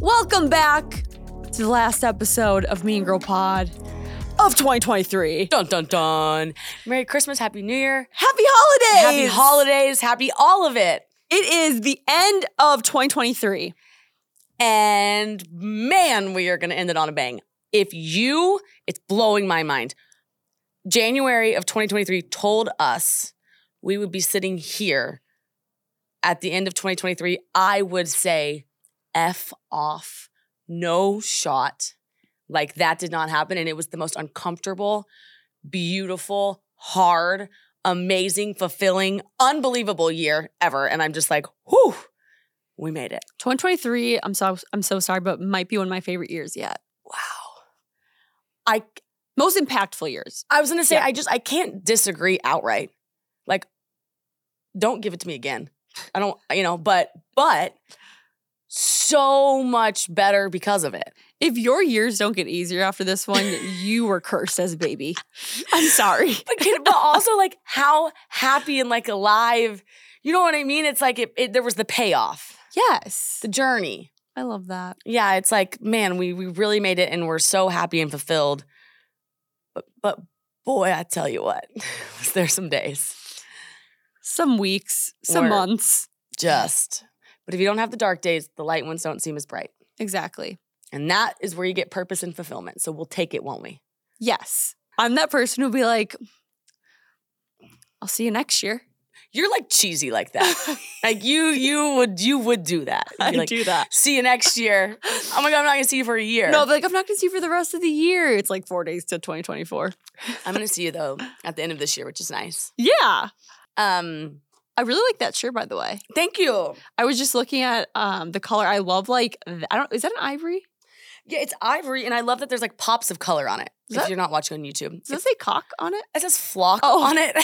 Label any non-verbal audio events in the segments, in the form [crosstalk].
Welcome back to the last episode of Mean Girl Pod of 2023. Dun dun dun. Merry Christmas, Happy New Year, Happy holidays! Happy holidays, happy all of it. It is the end of 2023. And man, we are going to end it on a bang. If you, it's blowing my mind. January of 2023 told us we would be sitting here at the end of 2023. I would say F off, no shot. Like that did not happen. And it was the most uncomfortable, beautiful, hard, amazing, fulfilling, unbelievable year ever. And I'm just like, whew, we made it. 2023, I'm so I'm so sorry, but might be one of my favorite years yet. Wow. I Most impactful years. I was gonna say Yeah. I just I can't disagree outright. Like, don't give it to me again. I don't, you know, but but so much better because of it. If your years don't get easier after this one, you were cursed as a baby. I'm sorry. [laughs] But can- but also like how happy and like alive. You know what I mean? It's like it, it there was the payoff, Yes. the journey. I love that. Yeah, it's like man, we we really made it, and we're so happy and fulfilled. But but boy, I tell you what, [laughs] was there some days. Some weeks, some months. just. But if you don't have the dark days, the light ones don't seem as bright. Exactly. And that is where you get purpose and fulfillment. So we'll take it, won't we? Yes. I'm that person who'll be like, I'll see you next year. You're like cheesy like that. [laughs] like you you would you would do that. You'd I be like, do that. see you next year. Oh my god, I'm not gonna see you for a year. No, but like I'm not gonna see you for the rest of the year. It's like four days to 2024. I'm gonna see you though at the end of this year, which is nice. [laughs] Yeah. Um, I really like that shirt, by the way. thank you. I was just looking at um the color. I love like I don't is that an ivory? Yeah, it's ivory, and I love that there's like pops of color on it. Is if that- you're not watching on YouTube, Does that say cock on it? it says flock Oh. on it,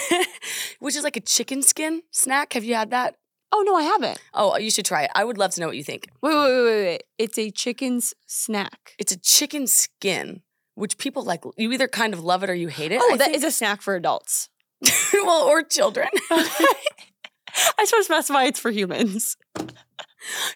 [laughs] which is like a chicken skin snack. Have you had that? Oh no, I haven't. Oh, you should try it. I would love to know what you think. Wait, wait, wait, wait, wait. It's a chicken's snack. It's a chicken skin, which people like. You either kind of love it or you hate it. Oh, I that think. is a snack for adults. [laughs] well, or children. [laughs] [laughs] I just want to specify it's for humans. [laughs]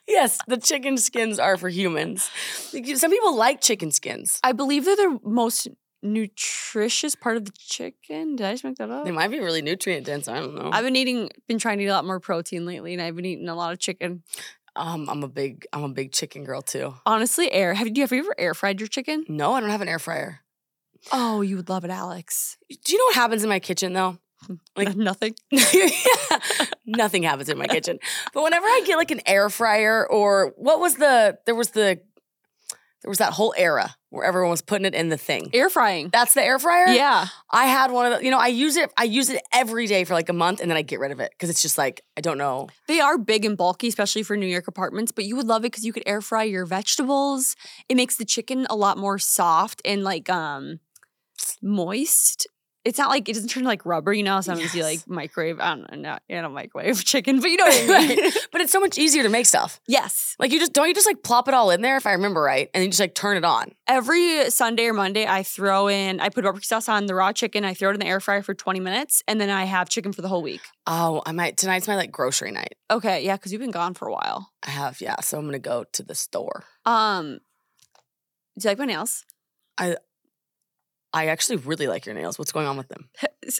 yes, the chicken skins are for humans. Some people like chicken skins. I believe they're the most nutritious part of the chicken. Did I just make that up? They might be really nutrient dense. I don't know. I've been eating, been trying to eat a lot more protein lately, and I've been eating a lot of chicken. um, I'm a big, I'm a big chicken girl too. Honestly, air. Have you, have you ever air fried your chicken? No, I don't have an air fryer. Oh, you would love it, Alex. Do you know what happens in my kitchen though? Like- nothing. yeah, [laughs] nothing happens in my kitchen. But whenever I get like an air fryer or what was the there was the there was that whole era where everyone was putting it in the thing. Air frying. That's the air fryer? Yeah. I had one of the, you know, I use it, I use it every day for like a month and then I get rid of it because it's just like, I don't know. They are big and bulky, especially for New York apartments, but you would love it because you could air fry your vegetables. It makes the chicken a lot more soft and like um moist. It's not like it doesn't turn like rubber, you know. Sometimes you like microwave. I don't know, not, you know, microwave [laughs] chicken, but you know what I [laughs] mean. Right. But it's so much easier to make stuff. yes. Like you just, don't you just like plop it all in there if I remember right? And then you just like turn it on. Every Sunday or Monday, I throw in, I put barbecue sauce on the raw chicken. I throw it in the air fryer for 20 minutes, and then I have chicken for the whole week. Oh, I might, tonight's my like grocery night. Okay, yeah, because you've been gone for a while. I have, yeah. So I'm going to go to the store. Um, do you like my nails? I actually really like your nails. What's going on with them? [laughs]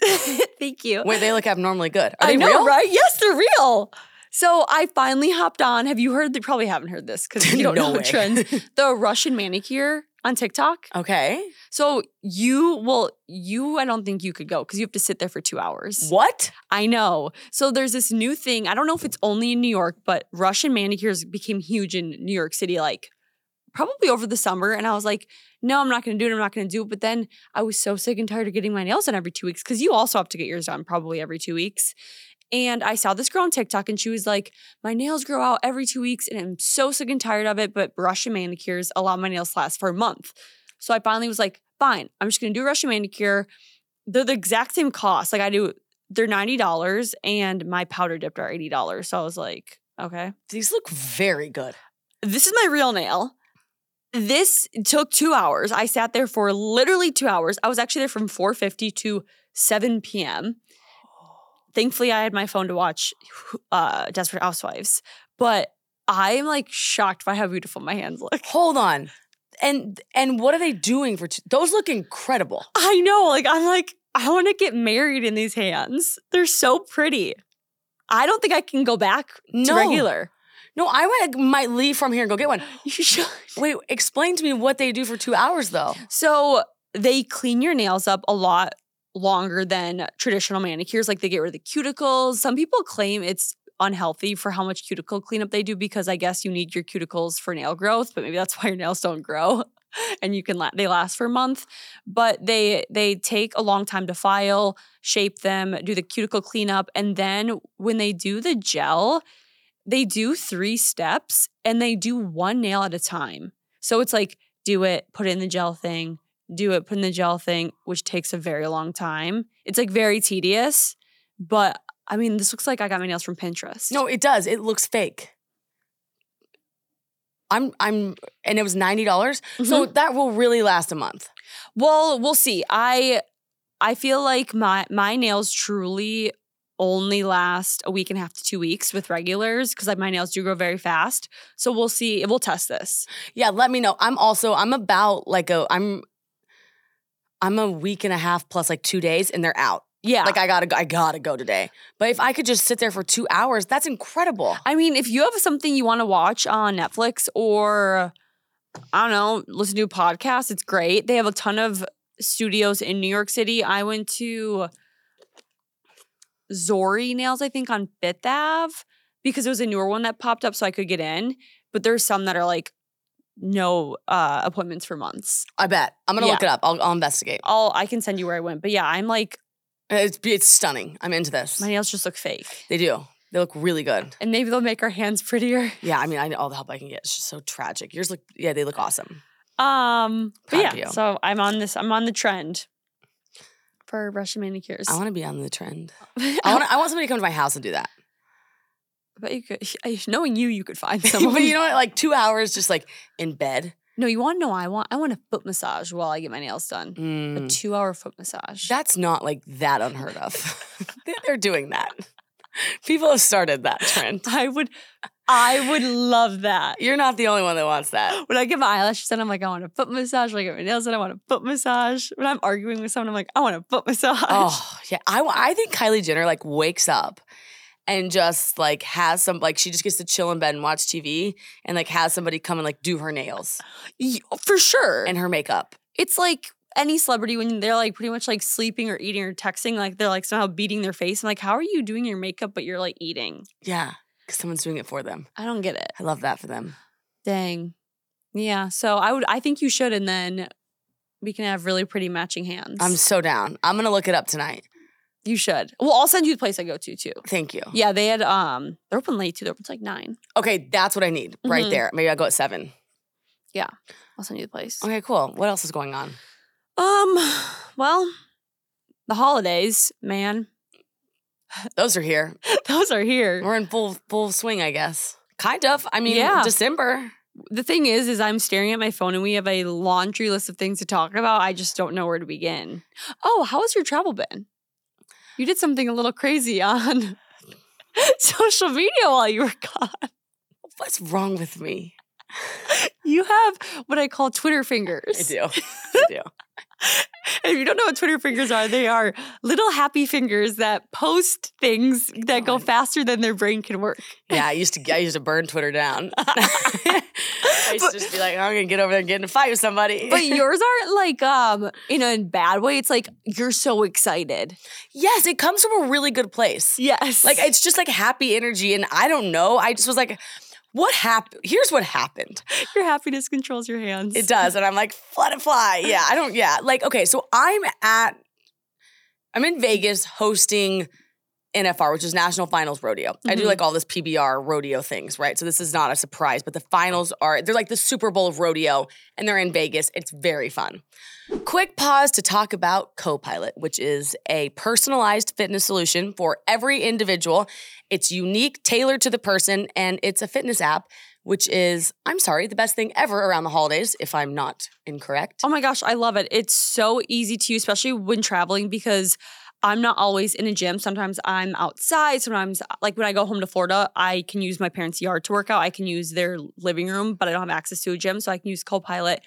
Thank you. Wait, they look abnormally good. Are I they know, real? right? Yes, they're real. So I finally hopped on. Have you heard? They probably haven't heard this because [laughs] you don't No know way. trends. [laughs] The Russian manicure on TikTok. Okay. So you will, you, I don't think you could go because you have to sit there for two hours. What? I know. So there's this new thing. I don't know if it's only in New York, but Russian manicures became huge in New York City, like probably over the summer. And I was like, no, I'm not going to do it. I'm not going to do it. But then I was so sick and tired of getting my nails done every two weeks because you also have to get yours done probably every two weeks. And I saw this girl on TikTok and she was like, My nails grow out every two weeks and I'm so sick and tired of it. But Russian manicures allow my nails to last for a month. So I finally was like, Fine, I'm just going to do a Russian manicure. They're the exact same cost. Like I do, they're $90 and my powder dipped are $80. So I was like, Okay. These look very good. This is my real nail. This took two hours. I sat there for literally two hours. I was actually there from 4.50 to 7 p.m. [gasps] Thankfully, I had my phone to watch uh, Desperate Housewives. But I'm like shocked by how beautiful my hands look. Hold on. And and what are they doing for? T- Those look incredible. I know. Like, I'm like, I want to get married in these hands. They're so pretty. I don't think I can go back to No. regular. No, I might, might leave from here and go get one. [gasps] You should. Wait, explain to me what they do for two hours though. So they clean your nails up a lot longer than traditional manicures. Like they get rid of the cuticles. Some people claim it's unhealthy for how much cuticle cleanup they do because I guess you need your cuticles for nail growth, but maybe that's why your nails don't grow [laughs] and you can la- they last for a month. But they they take a long time to file, shape them, do the cuticle cleanup, and then when they do the gel, they do three steps and they do one nail at a time. So it's like do it, put it in the gel thing, do it, put in the gel thing, which takes a very long time. It's like very tedious, but I mean, this looks like I got my nails from Pinterest. No, it does. It looks fake. I'm I'm and it was 90. dollars So mm-hmm. that will really last a month. well, we'll see. I I feel like my my nails truly only last a week and a half to two weeks with regulars because like my nails do grow very fast. So we'll see. We'll test this. Yeah, let me know. I'm also I'm about like a I'm I'm a week and a half plus like 2 days and they're out. Yeah. Like I got to I got to go today. But if I could just sit there for 2 hours, that's incredible. I mean, if you have something you want to watch on Netflix or I don't know, listen to a podcast, it's great. They have a ton of studios in New York City. I went to Zori Nails, I think, on Fifth Ave because it was a newer one that popped up so I could get in. But there's some that are like no uh, appointments for months. I bet. I'm going to look it up. I'll, I'll investigate. I'll I can send you where I went. But yeah, I'm like It's it's stunning. I'm into this. my nails just look fake. They do. They look really good. And maybe they'll make our hands prettier. Yeah, I mean, I need all the help I can get. It's just so tragic. Yours look, yeah, they look awesome. Um, but yeah, so I'm on this. I'm on the trend for Russian manicures. I want to be on the trend. [laughs] I want I want somebody to come to my house and do that. but you could, knowing you, you could find someone. [laughs] but you know what? Like two hours just like in bed. no, you want to know? I want. I want a foot massage while I get my nails done. A Mm, two-hour foot massage. that's not like that unheard of. [laughs] They're doing that. People have started that trend. I would. I would love that. You're not the only one that wants that. When I get my eyelashes done, I'm like, I want a foot massage. When I get my nails done, I want a foot massage. When I'm arguing with someone, I'm like, I want a foot massage. Oh yeah, I I think Kylie Jenner like wakes up and just like has some like she just gets to chill in bed and watch TV and like has somebody come and like do her nails for sure. and her makeup. it's like any celebrity when they're like pretty much like sleeping or eating or texting, like they're like somehow beating their face. I'm like, how are you doing your makeup but you're like eating? Yeah, because someone's doing it for them. I don't get it. I love that for them. Dang. Yeah. So I would I think you should and then we can have really pretty matching hands. I'm so down. I'm gonna look it up tonight. you should. Well, I'll send you the place I go to too. Thank you. Yeah, they had um they're open late too. They're open to like nine. Okay, that's what I need right Mhm. there. Maybe I'll go at seven. Yeah. I'll send you the place. Okay, cool. What else is going on? Um, well, the holidays, man. [laughs] Those are here. Those are here. We're in full full swing, I guess. Kind of. I mean, Yeah. December. the thing is is i'm staring at my phone and we have a laundry list of things to talk about i just don't know where to begin oh how has your travel been you did something a little crazy on [laughs] social media while you were gone What's wrong with me? You have what i call twitter fingers I do. I do. and [laughs] if you don't know what twitter fingers are they are little happy fingers that post things that go faster than their brain can work Yeah, I used to I used to burn Twitter down. [laughs] [laughs] I used to just be like, I'm gonna get over there and get in a fight with somebody. but yours aren't like um in a bad way it's like you're so excited yes, it comes from a really good place. yes Like it's just like happy energy, and I don't know. I just was like, what happened? Here's what happened. Your happiness controls your hands. It does, and I'm like, let it fly. Yeah, I don't. Yeah, like okay, so I'm at, I'm in Vegas hosting NFR, which is National Finals Rodeo. I do Mhm. like all this PBR rodeo things, right? So this is not a surprise, but the finals are they're like the Super Bowl of rodeo, and they're in Vegas. It's very fun. Quick pause to talk about Copilot, which is a personalized fitness solution for every individual. It's unique, tailored to the person, and it's a fitness app, which is, I'm sorry, the best thing ever around the holidays, if I'm not incorrect. Oh my gosh, I love it. It's so easy to use, especially when traveling, because I'm not always in a gym. Sometimes I'm outside. Sometimes, like when I go home to Florida, I can use my parents' yard to work out. I can use their living room, but I don't have access to a gym. So I can use Copilot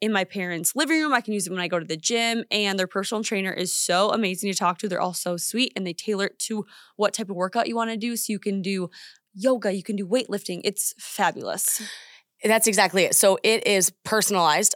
in my parents' living room. I can use it when I go to the gym. And their personal trainer is so amazing to talk to. They're all so sweet and they tailor it to what type of workout you want to do. So you can do yoga, you can do weightlifting. It's fabulous. That's exactly it. So it is personalized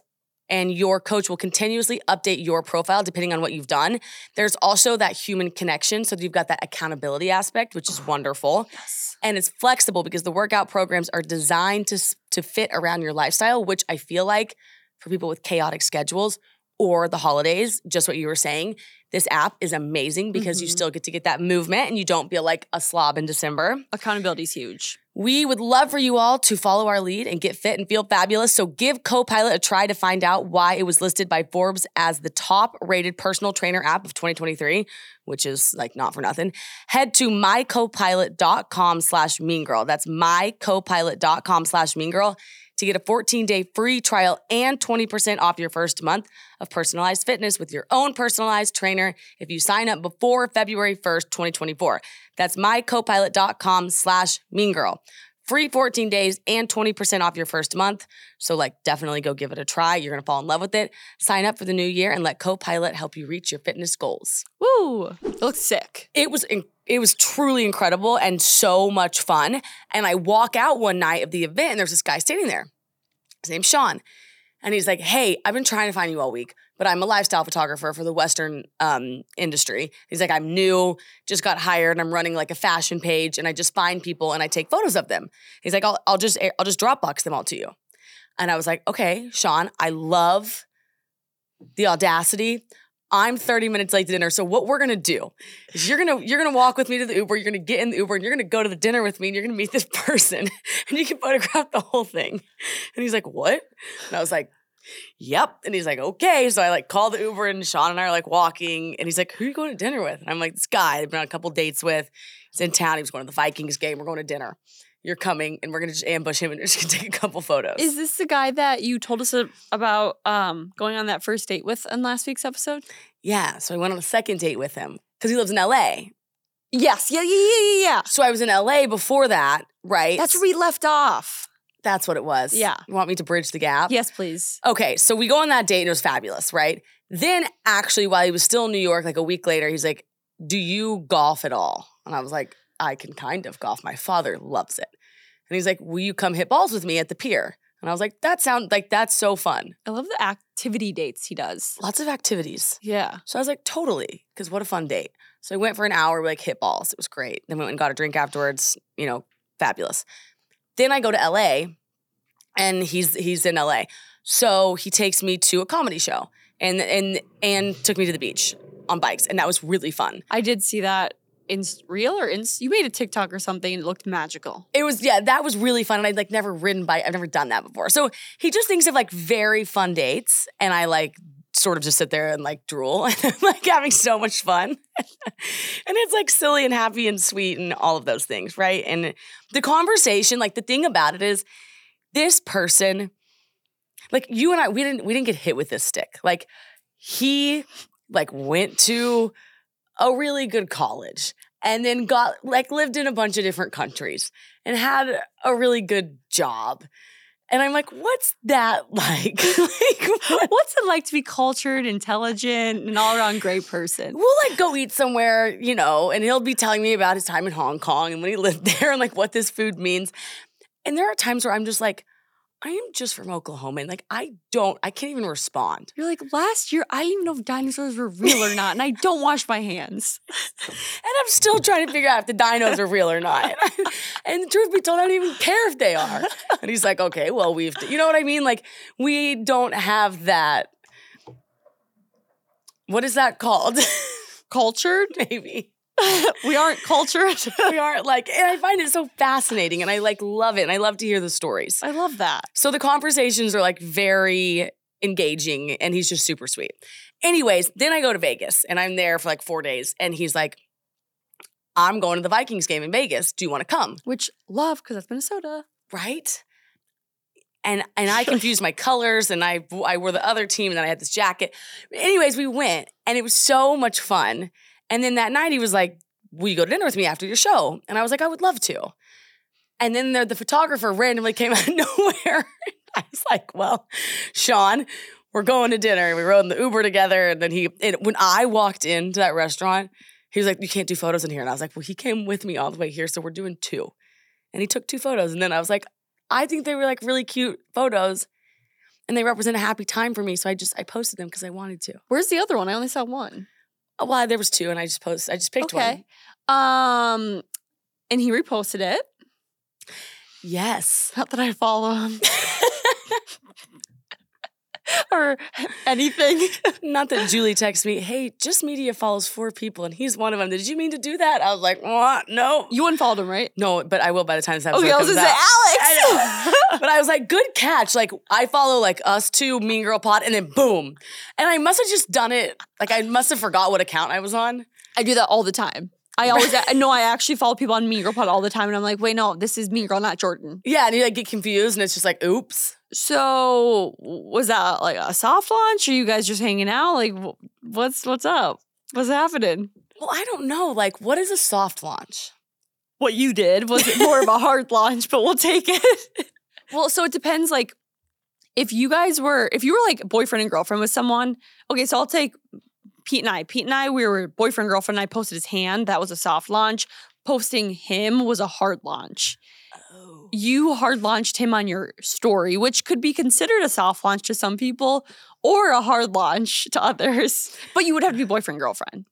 and your coach will continuously update your profile depending on what you've done. There's also that human connection. So you've got that accountability aspect, which is oh, wonderful. Yes. And it's flexible because the workout programs are designed to, to fit around your lifestyle, which I feel like for people with chaotic schedules or the holidays, just what you were saying, this app is amazing because you Mhm. still get to get that movement and you don't feel like a slob in December. Accountability is huge. We would love for you all to follow our lead and get fit and feel fabulous. So give Copilot a try to find out why it was listed by Forbes as the top rated personal trainer app of 2023, which is like not for nothing. Head to mycopilot.com slash mean girl. That's mycopilot.com slash mean girl to get a 14 day free trial and 20% off your first month of personalized fitness with your own personalized trainer if you sign up before February 1st, 2024. That's mycopilot.com slash mean girl. Free 14 days and 20% off your first month. So, like, definitely go give it a try. You're going to fall in love with it. Sign up for the new year and let Copilot help you reach your fitness goals. Woo! It looks sick. It was in- it was truly incredible and so much fun. And I walk out one night of the event and there's this guy standing there. His name's Sean. And he's like, Hey, I've been trying to find you all week, but I'm a lifestyle photographer for the Western um, industry. He's like, I'm new, just got hired, and I'm running like a fashion page, and I just find people and I take photos of them. He's like, I'll, I'll just I'll just Dropbox them all to you. And I was like, Okay, Sean, I love the audacity. I'm 30 minutes late to dinner. So what we're gonna do is you're gonna you're gonna walk with me to the Uber. You're gonna get in the Uber and you're gonna go to the dinner with me and you're gonna meet this [laughs] person and you can photograph the whole thing. And he's like, what? And I was like, yep. And he's like, okay. So I like call the Uber and Sean and I are like walking and he's like, who are you going to dinner with? And I'm like, this guy I've been on a couple dates with. He's in town. He was going to the Vikings game. We're going to dinner. You're coming and we're gonna just ambush him and we're just gonna [laughs] take a couple photos. Is this the guy that you told us about um, going on that first date with in last week's episode? yeah. So I went on a second date with him because he lives in LA. Yes. Yeah, yeah, yeah, yeah, yeah. So I was in LA before that, right? That's where we left off. That's what it was. Yeah. You want me to bridge the gap? Yes, please. Okay, so we go on that date and it was fabulous, right? Then actually, while he was still in New York, like a week later, he's like, Do you golf at all? And I was like, I can kind of golf. My father loves it. And he's like, Will you come hit balls with me at the pier? And I was like, That sounds like that's so fun. I love the activity dates he does. Lots of activities. Yeah. So I was like, Totally, because what a fun date. So we went for an hour, we like hit balls. It was great. Then we went and got a drink afterwards, you know, fabulous. Then I go to LA and he's he's in LA. So he takes me to a comedy show and and and took me to the beach on bikes and that was really fun. I did see that in real or in you made a TikTok or something and it looked magical. It was yeah, that was really fun and I'd like never ridden bike. I've never done that before. So he just thinks of like very fun dates and I like sort of just sit there and like drool [laughs] and I'm like having so much fun. [laughs] and it's like silly and happy and sweet and all of those things, right? And the conversation, like the thing about it is this person like you and I we didn't we didn't get hit with this stick. Like he like went to a really good college and then got like lived in a bunch of different countries and had a really good job. And I'm like, what's that [laughs] like? like? What's it like to be cultured, intelligent, and all around great person? We'll like go eat somewhere, you know, and he'll be telling me about his time in Hong Kong and when he lived [laughs] there and like what this food means. And there are times where I'm just like, I am just from Oklahoma and like I don't, I can't even respond. You're like, last year, I didn't even know if dinosaurs were real or not, and I don't wash my hands. [laughs] And I'm still trying to figure out if the dinos are real or not. [laughs] and the truth be told, I don't even care if they are. And he's like, okay, well, we've, you know what I mean? Like, we don't have that. What is that called? [laughs] Cultured? Maybe. [laughs] we aren't cultured. [laughs] We aren't like, and I find it so fascinating and I like love it. And I love to hear the stories. I love that. So the conversations are like very engaging and he's just super sweet. Anyways, then I go to Vegas and I'm there for like four days and he's like, I'm going to the Vikings game in Vegas. Do you want to come? Which love, because that's Minnesota. Right? And and I [laughs] confused my colors and I I wore the other team and then I had this jacket. Anyways, we went and it was so much fun. And then that night he was like, Will you go to dinner with me after your show? And I was like, I would love to. And then the, the photographer randomly came [laughs] out of nowhere. I was like, Well, Sean, we're going to dinner. We rode in the Uber together. And then he, when I walked into that restaurant, he was like, You can't do photos in here. And I was like, Well, he came with me all the way here. So we're doing two. And he took two photos. And then I was like, I think they were like really cute photos and they represent a happy time for me. So I just, I posted them because I wanted to. Where's the other one? I only saw one. Well, there was two and I just posted, I just picked Okay. one. Um, and he reposted it. Yes. Not that I follow him [laughs] [laughs] or anything. [laughs] Not that Julie texts me, hey, just media follows four people and he's one of them. Did you mean to do that? I was like, what? No. You unfollowed him, right? No, but I will by the time this episode Okay, I was comes gonna say. Alex. [laughs] but I was like, good catch. Like I follow like us two, Mean Girl Pod, and then boom. And I must have just done it. Like I must have forgot what account I was on. I do that all the time. I always I know I actually follow people on Mean Girl Pod all the time, and I'm like, wait, no, this is Mean Girl, not Jordyn. Yeah, and you like get confused, and it's just like, oops. So was that like a soft launch? Or you guys just hanging out? Like, what's what's up? What's happening? Well, I don't know. Like, what is a soft launch? What you did was it more of a hard launch, but we'll take it. well, so it depends. Like, if you guys were, if you were like boyfriend and girlfriend with someone, okay, so I'll take Pete and I. Pete and I, we were boyfriend girlfriend. And I posted his hand. That was a soft launch. Posting him was a hard launch. You hard launched him on your story, which could be considered a soft launch to some people or a hard launch to others. [laughs] But you would have to be boyfriend girlfriend.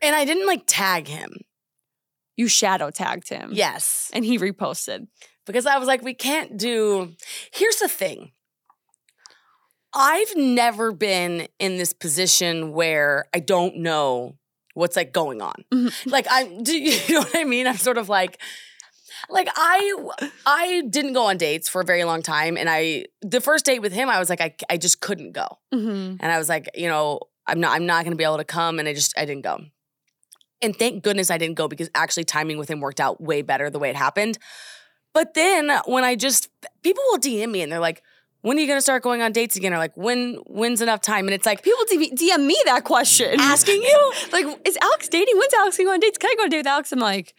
And I didn't like tag him. You shadow tagged him. Yes. And he reposted. Because I was like, we can't do. Here's the thing I've never been in this position where I don't know what's like going on. Mhm. Like, I, [laughs] do you know what I mean? I'm sort of like, like I I didn't go on dates for a very long time and I the first date with him I was like I I just couldn't go. Mm-hmm. And I was like, you know, I'm not I'm not going to be able to come and I just I didn't go. And thank goodness I didn't go because actually timing with him worked out way better the way it happened. But then when I just people will DM me and they're like, "When are you going to start going on dates again?" Or like, "When when's enough time?" And it's like People DM DM me that question. asking you. [laughs] like, is Alex dating? When's Alex going on dates? Can I go on a date with Alex? I'm like,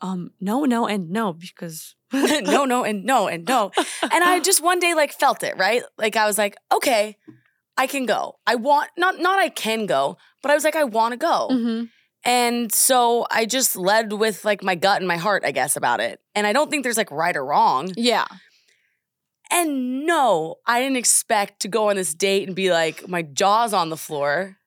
um, no, no, and no, because [laughs] no, no, and no, and no. And I [laughs] just one day like felt it, right? Like I was like, okay, I can go. I want not not I can go, but I was like, I want to go. Mhm. And so I just led with like my gut and my heart, I guess, about it. And I don't think there's like right or wrong. yeah. And no, I didn't expect to go on this date and be like, my jaw's on the floor.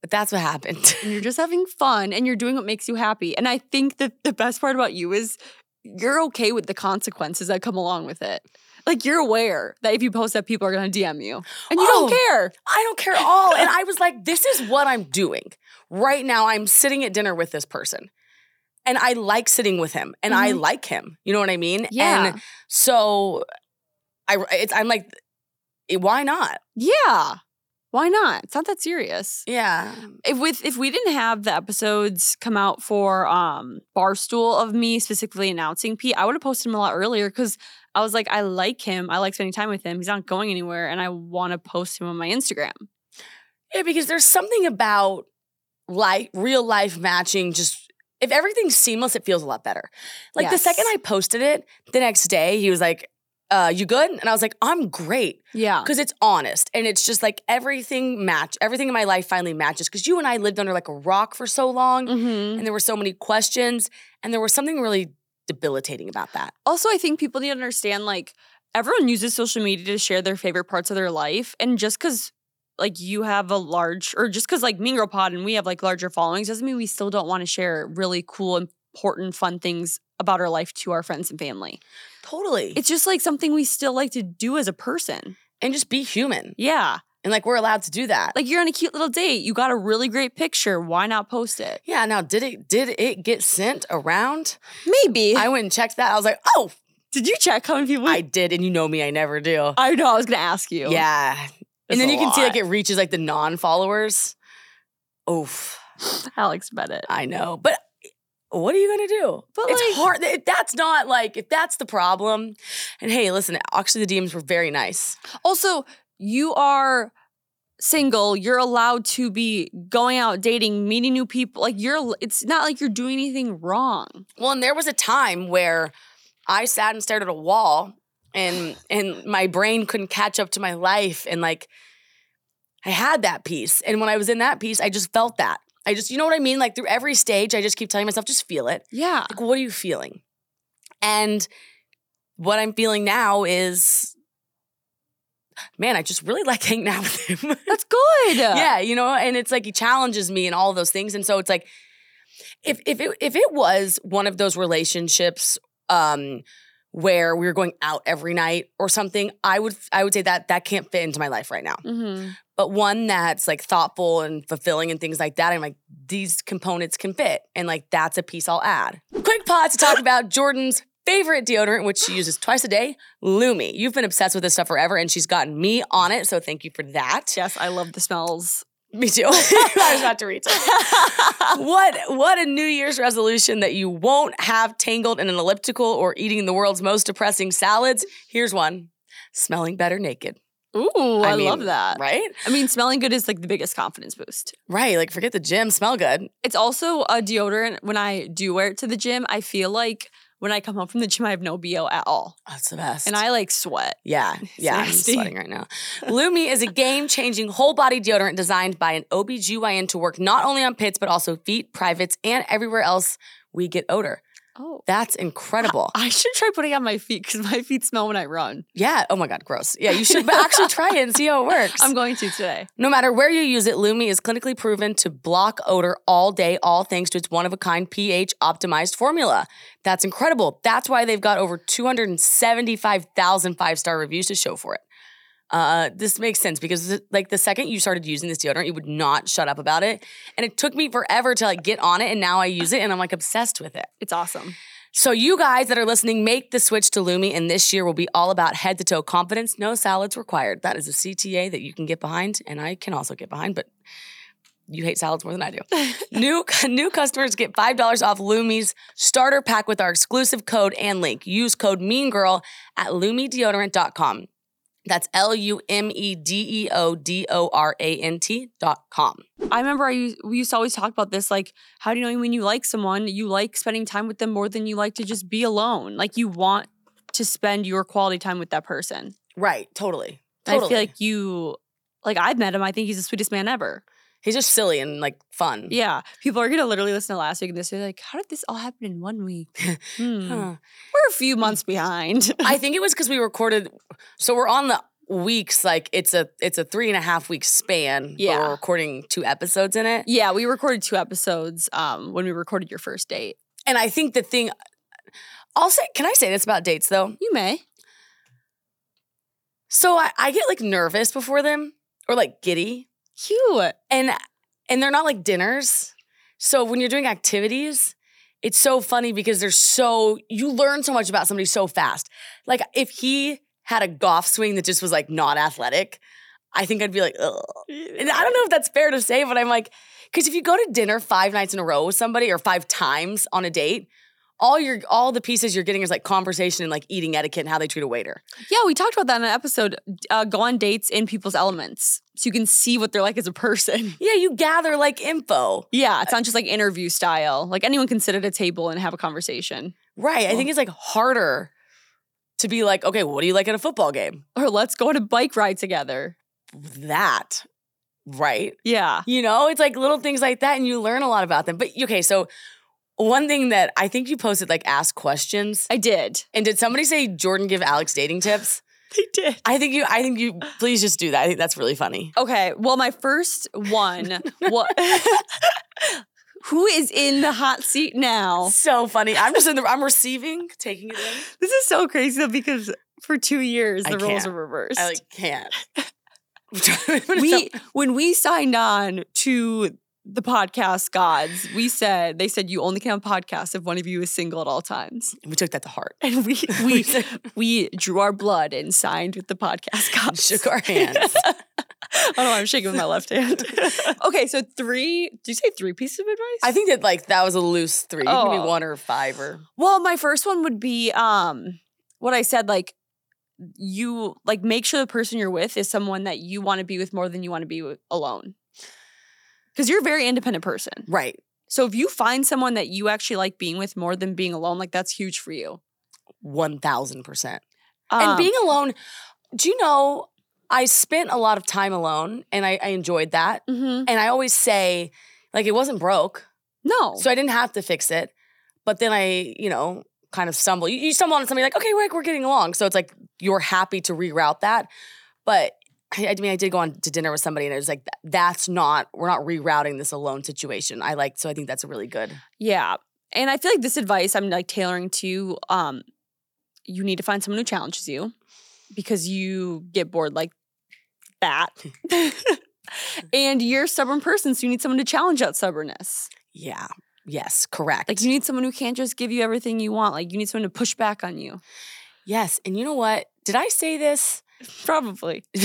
But that's what happened. [laughs] and you're just having fun and you're doing what makes you happy. And I think that the best part about you is you're okay with the consequences that come along with it. Like you're aware that if you post that people are going to DM you and you Oh. don't care. I don't care at all. And [laughs] I was like, this is what I'm doing. Right now, I'm sitting at dinner with this person. And I like sitting with him and I Mhm. like him. You know what I mean? Yeah. And so I it's I'm like, eh, why not? Yeah. Why not? It's not that serious. Yeah. If with if we didn't have the episodes come out for um Barstool of me specifically announcing Pete, I would have posted him a lot earlier because I was like, I like him. I like spending time with him. He's not going anywhere, and I want to post him on my Instagram. Yeah, because there's something about like real life matching just if everything's seamless, it feels a lot better. Like the second I posted it, the next day he was like, uh, you good? And I was like, I'm great. Yeah. because it's honest and it's just like everything match everything in my life finally matches because you and i lived under like a rock for so long hmm and there were so many questions and there was something really debilitating about that Also, I think people need to understand like everyone uses social media to share their favorite parts of their life, and just because like you have a large, or just because like Girl Pod and we have like larger followings, doesn't mean we still don't want to share really cool, important, fun things about our life to our friends and family. Totally It's just like something we still like to do as a person. and just be human Yeah. and like we're allowed to do that Like you're on a cute little date. You got a really great picture. Why not post it? yeah now did it did it get sent around Maybe. i went and checked that i was like oh Did you check how many people? i did and you know me i never do I know. I was gonna ask you. yeah and then you can see like it reaches like the non-followers oof Alex Bennett. I know, but what are you gonna do? But, it's like- hard. If that's not like if that's the problem. And hey, listen, actually the DMs were very nice. Also, you are single, you're allowed to be going out dating, meeting new people. Like you're it's not like you're doing anything wrong. Well, and there was a time where I sat and stared at a wall and [sighs] and my brain couldn't catch up to my life and like I had that piece. And when I was in that piece, I just felt that. I just, you know what I mean? Like through every stage, I just keep telling myself, just feel it. Yeah. Like, what are you feeling? And what I'm feeling now is, man, I just really [laughs] like hanging out with him. That's good. [laughs] yeah, you know, and it's like he challenges me and all those things. And so it's like, if if it if it was one of those relationships um where we were going out every night or something, I would I would say that that can't fit into my life right now. Mm-hmm. But one that's like thoughtful and fulfilling and things like that, I'm like, these components can fit. And like that's a piece I'll add. Quick pause to talk [laughs] about Jordyn's favorite deodorant, which she uses twice a day, Lume. You've been obsessed with this stuff forever, and she's gotten me on it. So thank you for that. Yes, I love the smells. Me too. [laughs] [laughs] I was about to reach. what what a New Year's resolution that you won't have tangled in an elliptical or eating the world's most depressing salads. Here's one: smelling better naked. Ooh, I, love mean, that. Right? I mean, smelling good is like the biggest confidence boost. Right. Like forget the gym, smell good. It's also a deodorant. When I do wear it to the gym, I feel like when I come home from the gym, I have no BO at all. Oh, That's the best. And I like sweat. Yeah, [laughs] yeah, I'm sweating right now. Lume is a game-changing whole body deodorant designed by an OBGYN to work not only on pits but also feet, privates, and everywhere else we get odor. Oh. That's incredible. [laughs] I should try putting on my feet because my feet smell when I run. Yeah. Oh my God, gross. Yeah, you should but actually [laughs] try it and see how it works. I'm going to today. No matter where you use it, Lume is clinically proven to block odor all day, all thanks to its one of a kind pH optimized formula. That's incredible. That's why they've got over 275,000 five star reviews to show for it. Uh, this makes sense because like the second you started using this deodorant, you would not shut up about it, and it took me forever to like get on it, and now I use it, and I'm like obsessed with it. It's awesome. So you guys that are listening, make the switch to Lume, and this year will be all about head to toe confidence, no salads required. That is a CTA that you can get behind, and I can also get behind, but you hate salads more than I do. [laughs] new new customers get five dollars off Lume's starter pack with our exclusive code and link. Use code Mean Girl at lumedeodorant.com. That's L U M E D E O D O R A N T dot com. I remember I used, we used to always talk about this. Like, how do you know when you like someone? You like spending time with them more than you like to just be alone. Like, you want to spend your quality time with that person. Right, totally. Totally. I feel like you, like, I've met him. I think he's the sweetest man ever. He's just silly and like fun. Yeah. People are going to literally listen to last week and this year, like, how did this all happen in one week? [laughs] Hmm. Huh. We're a few months behind. [laughs] I think it was because we recorded. So we're on the weeks. Like it's a it's a three and a half week span. Yeah. we're recording two episodes in it. yeah, we recorded two episodes um, when we recorded your first date. And I think the thing. I'll say. Can I say this about dates though? You may. So I, I get like nervous before them or like giddy, Cute. and and they're not like dinners. So when you're doing activities. It's so funny because they're so you learn so much about somebody so fast. Like if he had a golf swing that just was like not athletic, I think I'd be like, ugh. And I don't know if that's fair to say, but I'm like, because if you go to dinner five nights in a row with somebody or five times on a date, all your all the pieces you're getting is like conversation and like eating etiquette and how they treat a waiter. Yeah, we talked about that in an episode. Uh, go on dates in people's elements so you can see what they're like as a person. [laughs] Yeah, you gather like info. Yeah, it's not just like interview style. Like anyone can sit at a table and have a conversation. Right. I think it's like harder to be like, okay, what do you like at a football game? Or let's go on a bike ride together. That. Right. Yeah. You know, it's like little things like that, and you learn a lot about them. But okay, so one thing that I think you posted like ask questions. I did. And did somebody say Jordyn give Alex dating tips? [laughs] They did. I think you I think you please just do that. I think that's really funny. Okay. Well, my first one [laughs] what [laughs] Who is in the hot seat now? So funny. I'm just in the I'm receiving, taking it in. This is so crazy though, because for two years I the roles are reversed. I like can't. we when we signed on to the podcast gods, we said they said you only can have podcasts if one of you is single at all times. we took that to heart. And we [laughs] we we drew our blood and signed with the podcast gods. shook our hands. [laughs] I don't know. why I'm shaking with my left hand. [laughs] okay, so three. Did you say three pieces of advice? I think that like that was a loose three. It could be Oh. one or five or Well, my first one would be um what I said like you like make sure the person you're with is someone that you want to be with more than you want to be with alone. Because you're a very independent person. Right. So if you find someone that you actually like being with more than being alone, like that's huge for you. 1000%. Um, and being alone, do you know, I spent a lot of time alone and I, I enjoyed that. mhm. And I always say, like, it wasn't broke. no, So I didn't have to fix it. But then I, you know, kind of stumble. You, you stumble on something like, okay, we're, we're getting along. So it's like you're happy to reroute that. But I, I mean, I did go on to dinner with somebody and it was like, that's not, we're not rerouting this alone situation. I like, so I think that's a really good. yeah, and I feel like this advice I'm like tailoring to um, you need to find someone who challenges you because you get bored like that. [laughs] [laughs] and you're a stubborn person, so you need someone to challenge that stubbornness. Yeah. Yes. Correct. Like you need someone who can't just give you everything you want. Like you need someone to push back on you. yes. And you know what? Did I say this? Probably. [laughs]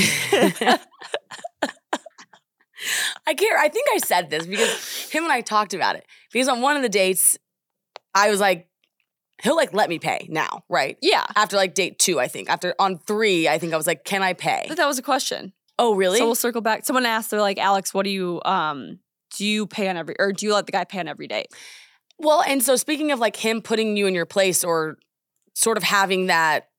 I can't. I think I said this because him and I talked about it. Because on one of the dates, I was like, he'll like let me pay now, right? Yeah. After like date two, I think. After on three, I think I was like, can I pay? Thought that was a question. Oh, really? So we'll circle back. Someone asked, they're like, Alex, what do you um do you pay on every or do you let the guy pay on every date? well, and so speaking of like him putting you in your place or sort of having that,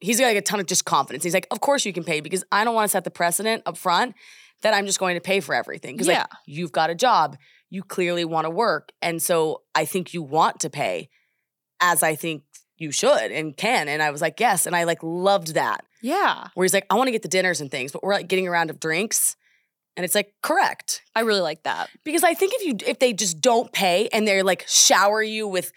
he's got like a ton of just confidence. He's like, of course you can pay because I don't want to set the precedent up front that I'm just going to pay for everything. Because Yeah. like you've got a job, you clearly want to work. And so I think you want to pay as I think you should and can. And I was like, yes. And I like loved that. Yeah. Where he's like, I want to get the dinners and things, but we're like getting a round of drinks. And it's like, correct. I really like that. Because I think if you if they just don't pay and they're like shower you with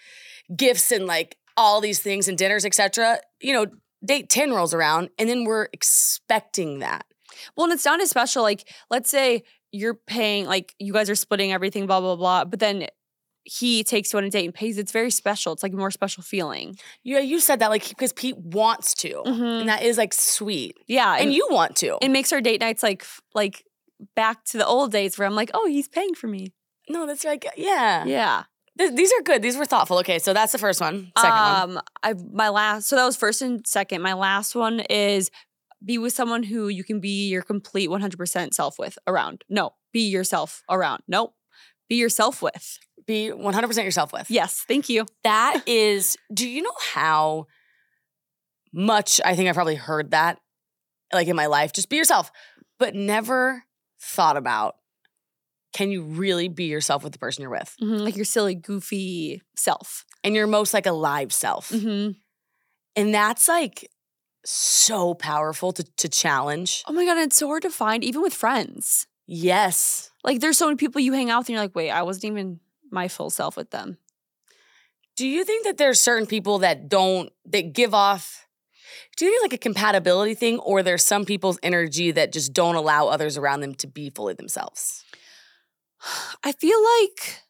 gifts and like all these things and dinners, etc., you know, date 10 rolls around and then we're expecting that. Well, and it's not as special. Like, let's say you're paying, like, you guys are splitting everything, blah, blah, blah. But then he takes you on a date and pays. It's very special. It's like a more special feeling. Yeah, you said that like because Pete wants to. Mhm. And that is like sweet. Yeah. And you want to. it makes our date nights like, like, back to the old days where I'm like, oh, he's paying for me. no, that's like, yeah. Yeah. Th- these are good. These were thoughtful. Okay, so that's the first one. Second one. um, I my last so that was first and second. My last one is be with someone who you can be your complete 100% self with around. No, be yourself around. Nope. Be yourself with. Be 100% yourself with. Yes, thank you. That [laughs] is, do you know how much I think I've probably heard that like in my life? Just be yourself, but never thought about can you really be yourself with the person you're with Mhm, Like your silly, goofy self. and your most like alive self. hmm And that's like so powerful to, to challenge. Oh my God, it's so hard to find, even with friends. Yes. Like there's so many people you hang out with and you're like, wait, I wasn't even my full self with them. Do you think that there's certain people that don't, that give off, do you think like a compatibility thing or there's some people's energy that just don't allow others around them to be fully themselves? I feel like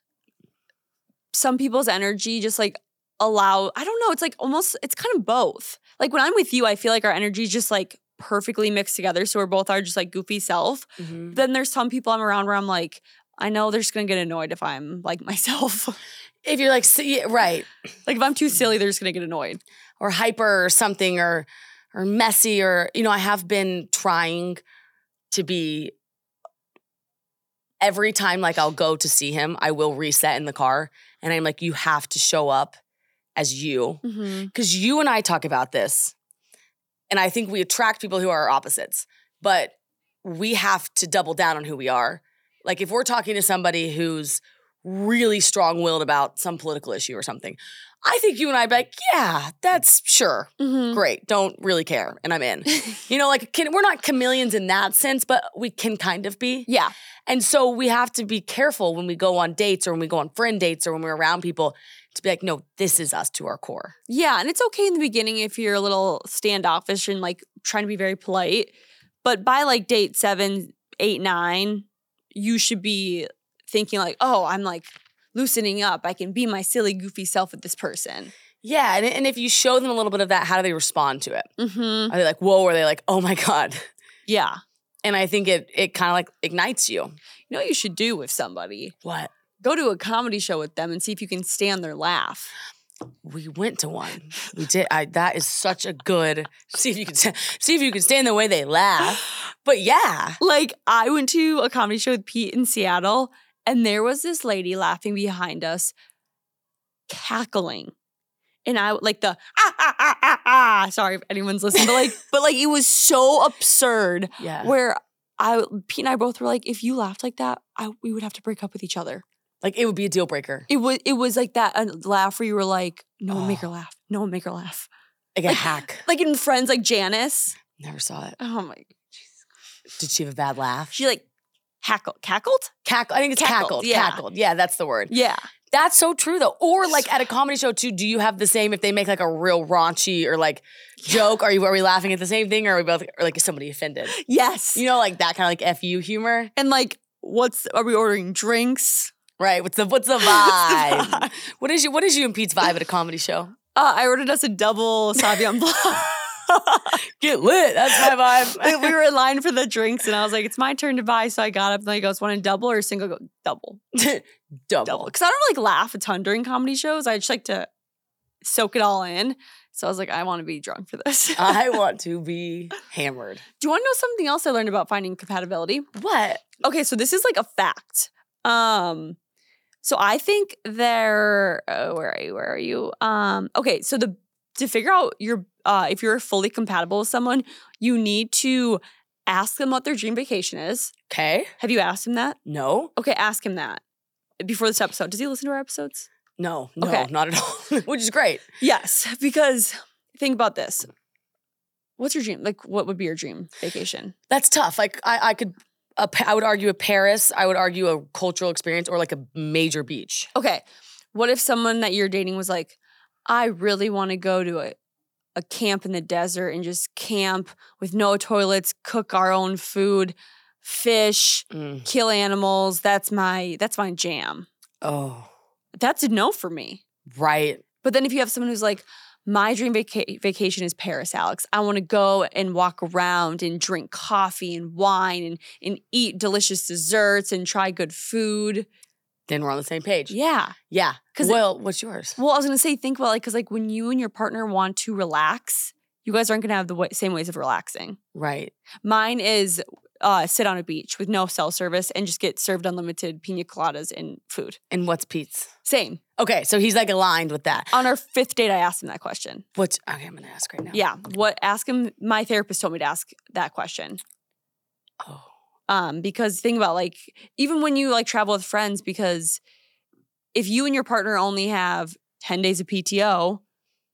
some people's energy just like allow, I don't know, it's like almost, it's kind of both. Like when I'm with you, I feel like our energy is just like perfectly mixed together. So we're both our just like goofy self. Mm-hmm. Then there's some people I'm around where I'm like, I know they're just gonna get annoyed if I'm like [laughs] myself. If you're like, see, right, like if I'm too silly, they're just gonna get annoyed. or hyper or something or or messy or you know, I have been trying to be every time like I'll go to see him, I will reset in the car and I'm like you have to show up as you Mm-hmm. because you and I talk about this, and I think we attract people who are our opposites, but we have to double down on who we are. Like if we're talking to somebody who's really strong willed about some political issue or something, I think you and I be like, yeah, that's sure. Mm-hmm. Great. Don't really care. And I'm in. [laughs] you know, like can, we're not chameleons in that sense, but we can kind of be. Yeah. And so we have to be careful when we go on dates or when we go on friend dates or when we're around people to be like, no, this is us to our core. Yeah, and it's okay in the beginning if you're a little standoffish and like trying to be very polite. But by like date seven, eight, nine, you should be thinking like, oh, I'm like loosening up. I can be my silly, goofy self with this person. Yeah, and, and if you show them a little bit of that, how do they respond to it? Mm-hmm. Are they like, whoa, or are they like, oh my God? Yeah. And I think it it kind of like ignites you. You know what you should do with somebody? What? Go to a comedy show with them and see if you can stand their laugh. We went to one. We did. I that is such a good. See if you can see if you can stand the way they laugh. [gasps] But yeah, Like I went to a comedy show with Pete in Seattle, and there was this lady laughing behind us, cackling. And I like the ah ah ah ah ah. Sorry if anyone's listening, but like, but like it was so absurd. [laughs] yeah. Where I Pete and I both were like, if you laughed like that, I we would have to break up with each other. like it would be a deal breaker. It was it was like that uh, laugh where you were like, no one make her Oh. laugh, no one make her laugh. Like a Like- hack. Like in Friends, like Janice. Never saw it. Oh my, God. Did she have a bad laugh? she like hackled, cackled. Cackle. I think it's Cackled, cackled. yeah. Cackled. Yeah, that's the word. Yeah, That's so true though. Or like at a comedy show too, do you have the same if they make like a real raunchy or like joke? Are you are we laughing at the same thing or are we both or like is somebody offended? yes. You know, like that kind of like FU humor. and like, what's are we ordering drinks? Right. What's the what's the [laughs] What's vibe? the vibe? What is you what is you and Pete's vibe at a comedy show? Uh, I ordered us a double Sauvignon Blanc. [laughs] [laughs] Get lit. That's my vibe. [laughs] we were in line for the drinks, and I was like, "It's my turn to buy." So I got up, and he goes, "Want a double or a single?" I go, double, [laughs] double, because I don't like laugh a ton during comedy shows. I just like to soak it all in. So I was like, "I want to be drunk for this." I want to be hammered. Do you want to know something else I learned about finding compatibility? What? Okay, so this is like a fact. Um, so I think there. Uh, where are you? Where are you? Um, okay, so the to figure out your uh, if you're fully compatible with someone, you need to ask them what their dream vacation is. Okay. Have you asked him that? No. Okay, ask him that before this episode. Does he listen to our episodes? No. No. Okay. Not at all. [laughs] Which is great. Yes, because think about this. What's your dream? Like, what would be your dream vacation? That's tough. Like I, I could. A, I would argue a Paris. I would argue a cultural experience or like a major beach. Okay, what if someone that you're dating was like, I really want to go to a, a camp in the desert and just camp with no toilets, cook our own food, fish, Mm. kill animals. That's my that's my jam. Oh, That's a no for me. right. But then if you have someone who's like, my dream vaca- vacation is Paris, Alex. I want to go and walk around and drink coffee and wine and, and eat delicious desserts and try good food. Then we're on the same page. Yeah. Yeah. 'Cause it- well, what's yours? Well, I was going to say, think about like, because like when you and your partner want to relax, you guys aren't going to have the wa- same ways of relaxing. Right. Mine is uh, sit on a beach with no cell service and just get served unlimited pina coladas and food. And what's Pete's? Same. Okay, so he's like aligned with that. On our fifth date, I asked him that question. What's okay? I'm gonna ask right now. Yeah. What? Ask him. My therapist told me to ask that question. Oh. Um, because think about like even when you like travel with friends, because if you and your partner only have 10 days of PTO,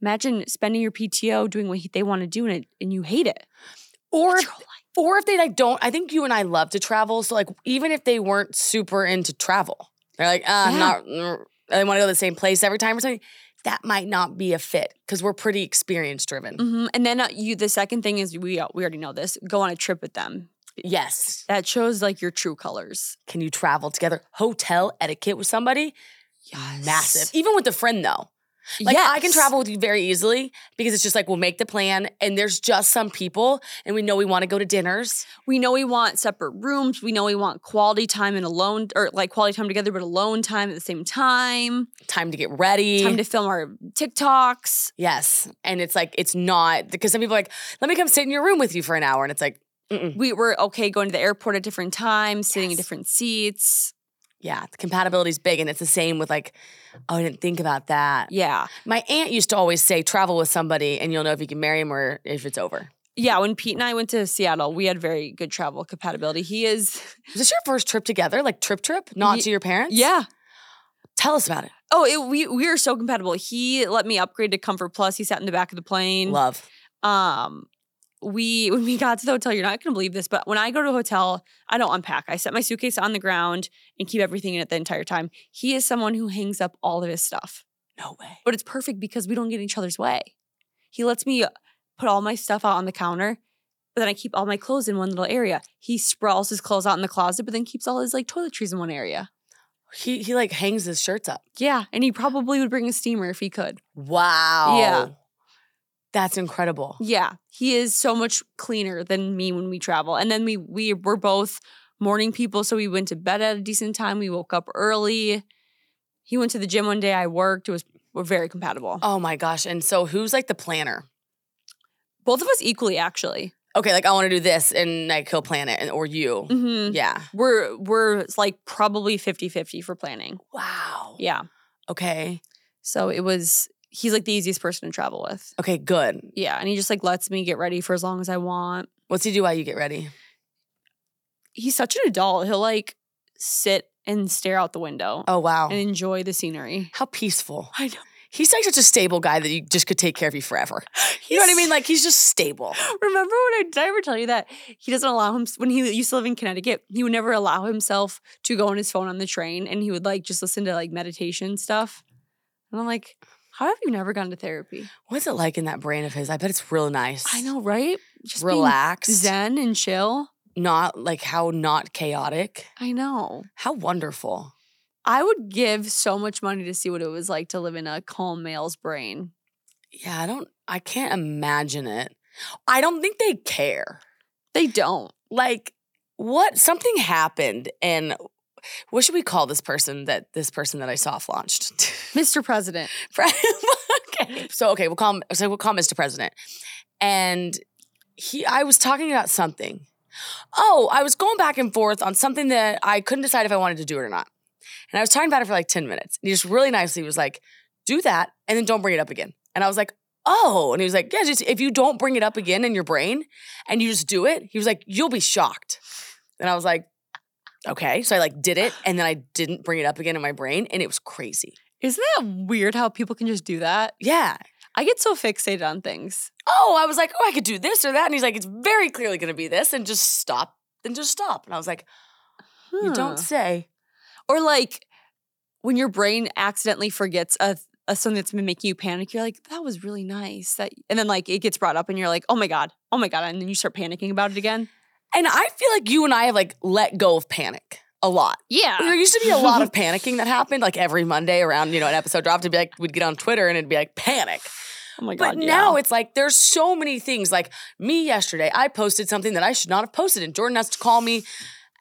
imagine spending your PTO doing what they want to do and it and you hate it. Or What's if, your life? or if they like don't. I think you and I love to travel. So like even if they weren't super into travel, they're like, uh, I'm not. mm, They want to go to the same place every time or something. That might not be a fit because we're pretty experience driven. Mhm. And then uh, you the second thing is we uh, we already know this. Go on a trip with them. Yes. That shows like your true colors. Can you travel together? Hotel etiquette with somebody? Yes. Massive. Even with a friend though. Like I can travel with you very easily because it's just like we'll make the plan and there's just some people and we know we want to go to dinners. We know we want separate rooms. We know we want quality time and alone, or like quality time together, but alone time at the same time. Time to get ready. Time to film our TikToks. yes. And it's like it's not because some people are like, let me come sit in your room with you for an hour. And it's like, mm-mm. We were okay going to the airport at different times, sitting in different seats. yeah, the compatibility is big. And it's the same with like, oh, I didn't think about that. Yeah. My aunt used to always say, travel with somebody and you'll know if you can marry him or if it's over. Yeah. When Pete and I went to Seattle, we had very good travel compatibility. He is, [laughs] Was this your first trip together? Like trip trip? Not to your parents? yeah. Tell us about it. Oh, it, we we are so compatible. He let me upgrade to Comfort Plus. He sat in the back of the plane. Love. Um, we when we got to the hotel, you're not gonna believe this, but when I go to a hotel, I don't unpack. I set my suitcase on the ground and keep everything in it the entire time. He is someone who hangs up all of his stuff, No way. but it's perfect because we don't get in each other's way. He lets me put all my stuff out on the counter, but then I keep all my clothes in one little area. He sprawls his clothes out in the closet, but then keeps all his like toiletries in one area. He he like hangs his shirts up. Yeah, and he probably would bring a steamer if he could. Wow. Yeah. That's incredible. Yeah, he is so much cleaner than me when we travel. And then we we were both morning people, so we went to bed at a decent time. We woke up early. He went to the gym one day. I worked. It was we're very compatible. Oh my gosh. And so who's like the planner? Both of us equally, actually. Okay, like I want to do this and like he'll plan it and or you. hmm Yeah. We're we're like probably 50-50 for planning. Wow. Yeah. Okay. So it was he's like the easiest person to travel with. Okay, good. Yeah, and he just like lets me get ready for as long as I want. What's he do while you get ready? He's such an adult. He'll like sit and stare out the window Oh wow. and enjoy the scenery. How peaceful. I know. He's like such a stable guy that you just could take care of you forever. [gasps] You know what I mean? Like he's just stable. Remember when I did I ever tell you that he doesn't allow him when he used to live in Connecticut, he would never allow himself to go on his phone on the train and he would like just listen to like meditation stuff. And I'm like, how have you never gone to therapy? What's it like in that brain of his? I bet it's real nice. I know, right? Just Relaxed. zen and chill. Not like how not chaotic. I know. How wonderful. I would give so much money to see what it was like to live in a calm male's brain. Yeah, I don't I can't imagine it. I don't think they care. They don't. Like what something happened and what should we call this person that this person that I soft launched? [laughs] Mr. President. [laughs] okay. So okay, we'll call him so we'll call Mr. President. And he I was talking about something. Oh, I was going back and forth on something that I couldn't decide if I wanted to do it or not. And I was talking about it for like 10 minutes. And he just really nicely was like, do that and then don't bring it up again. And I was like, oh. And he was like, yeah, just if you don't bring it up again in your brain and you just do it, he was like, you'll be shocked. And I was like, okay. So I like did it [sighs] and then I didn't bring it up again in my brain and it was crazy. Isn't that weird how people can just do that? Yeah. I get so fixated on things. Oh, I was like, oh, I could do this or that. And he's like, it's very clearly going to be this and just stop and just stop. And I was like, you don't say. Or like when your brain accidentally forgets a, a something that's been making you panic, you're like, that was really nice. That and then like it gets brought up and you're like, oh my God, oh my God. And then you start panicking about it again. And I feel like you and I have like let go of panic a lot. Yeah. There used to be a lot of [laughs] panicking that happened like every Monday around, you know, an episode dropped. It'd be like, we'd get on Twitter and it'd be like panic. oh my God. But yeah. now it's like there's so many things. Like me yesterday, I posted something that I should not have posted, and Jordyn has to call me.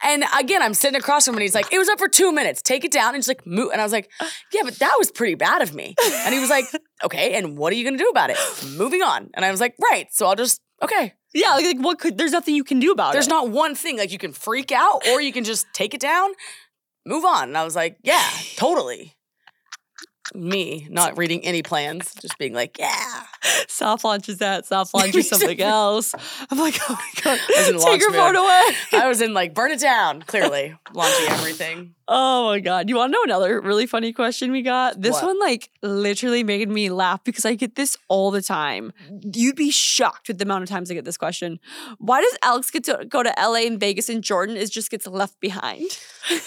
And again, I'm sitting across from him, and he's like, "It was up for two minutes. Take it down." And he's like, "Move." And I was like, "Yeah, but that was pretty bad of me." And he was like, [laughs] "Okay, and what are you gonna do about it?" Moving on. And I was like, "Right." So I'll just okay. Yeah, like, like what could there's nothing you can do about it. There's it. not one thing like you can freak out, or you can just take it down, move on. And I was like, "Yeah, [sighs] totally." Me not reading any plans, just being like, "Yeah." soft launch is that, soft [laughs] launch is something else. I'm like, oh my God. in launch Take your phone away. I was in like burn it down, clearly [laughs] launching everything. Oh my god! You want to know another really funny question we got? This What? one like literally made me laugh because I get this all the time. You'd be shocked with the amount of times I get this question. Why does Alex get to go to LA and Vegas and Jordyn is just gets left behind? [laughs]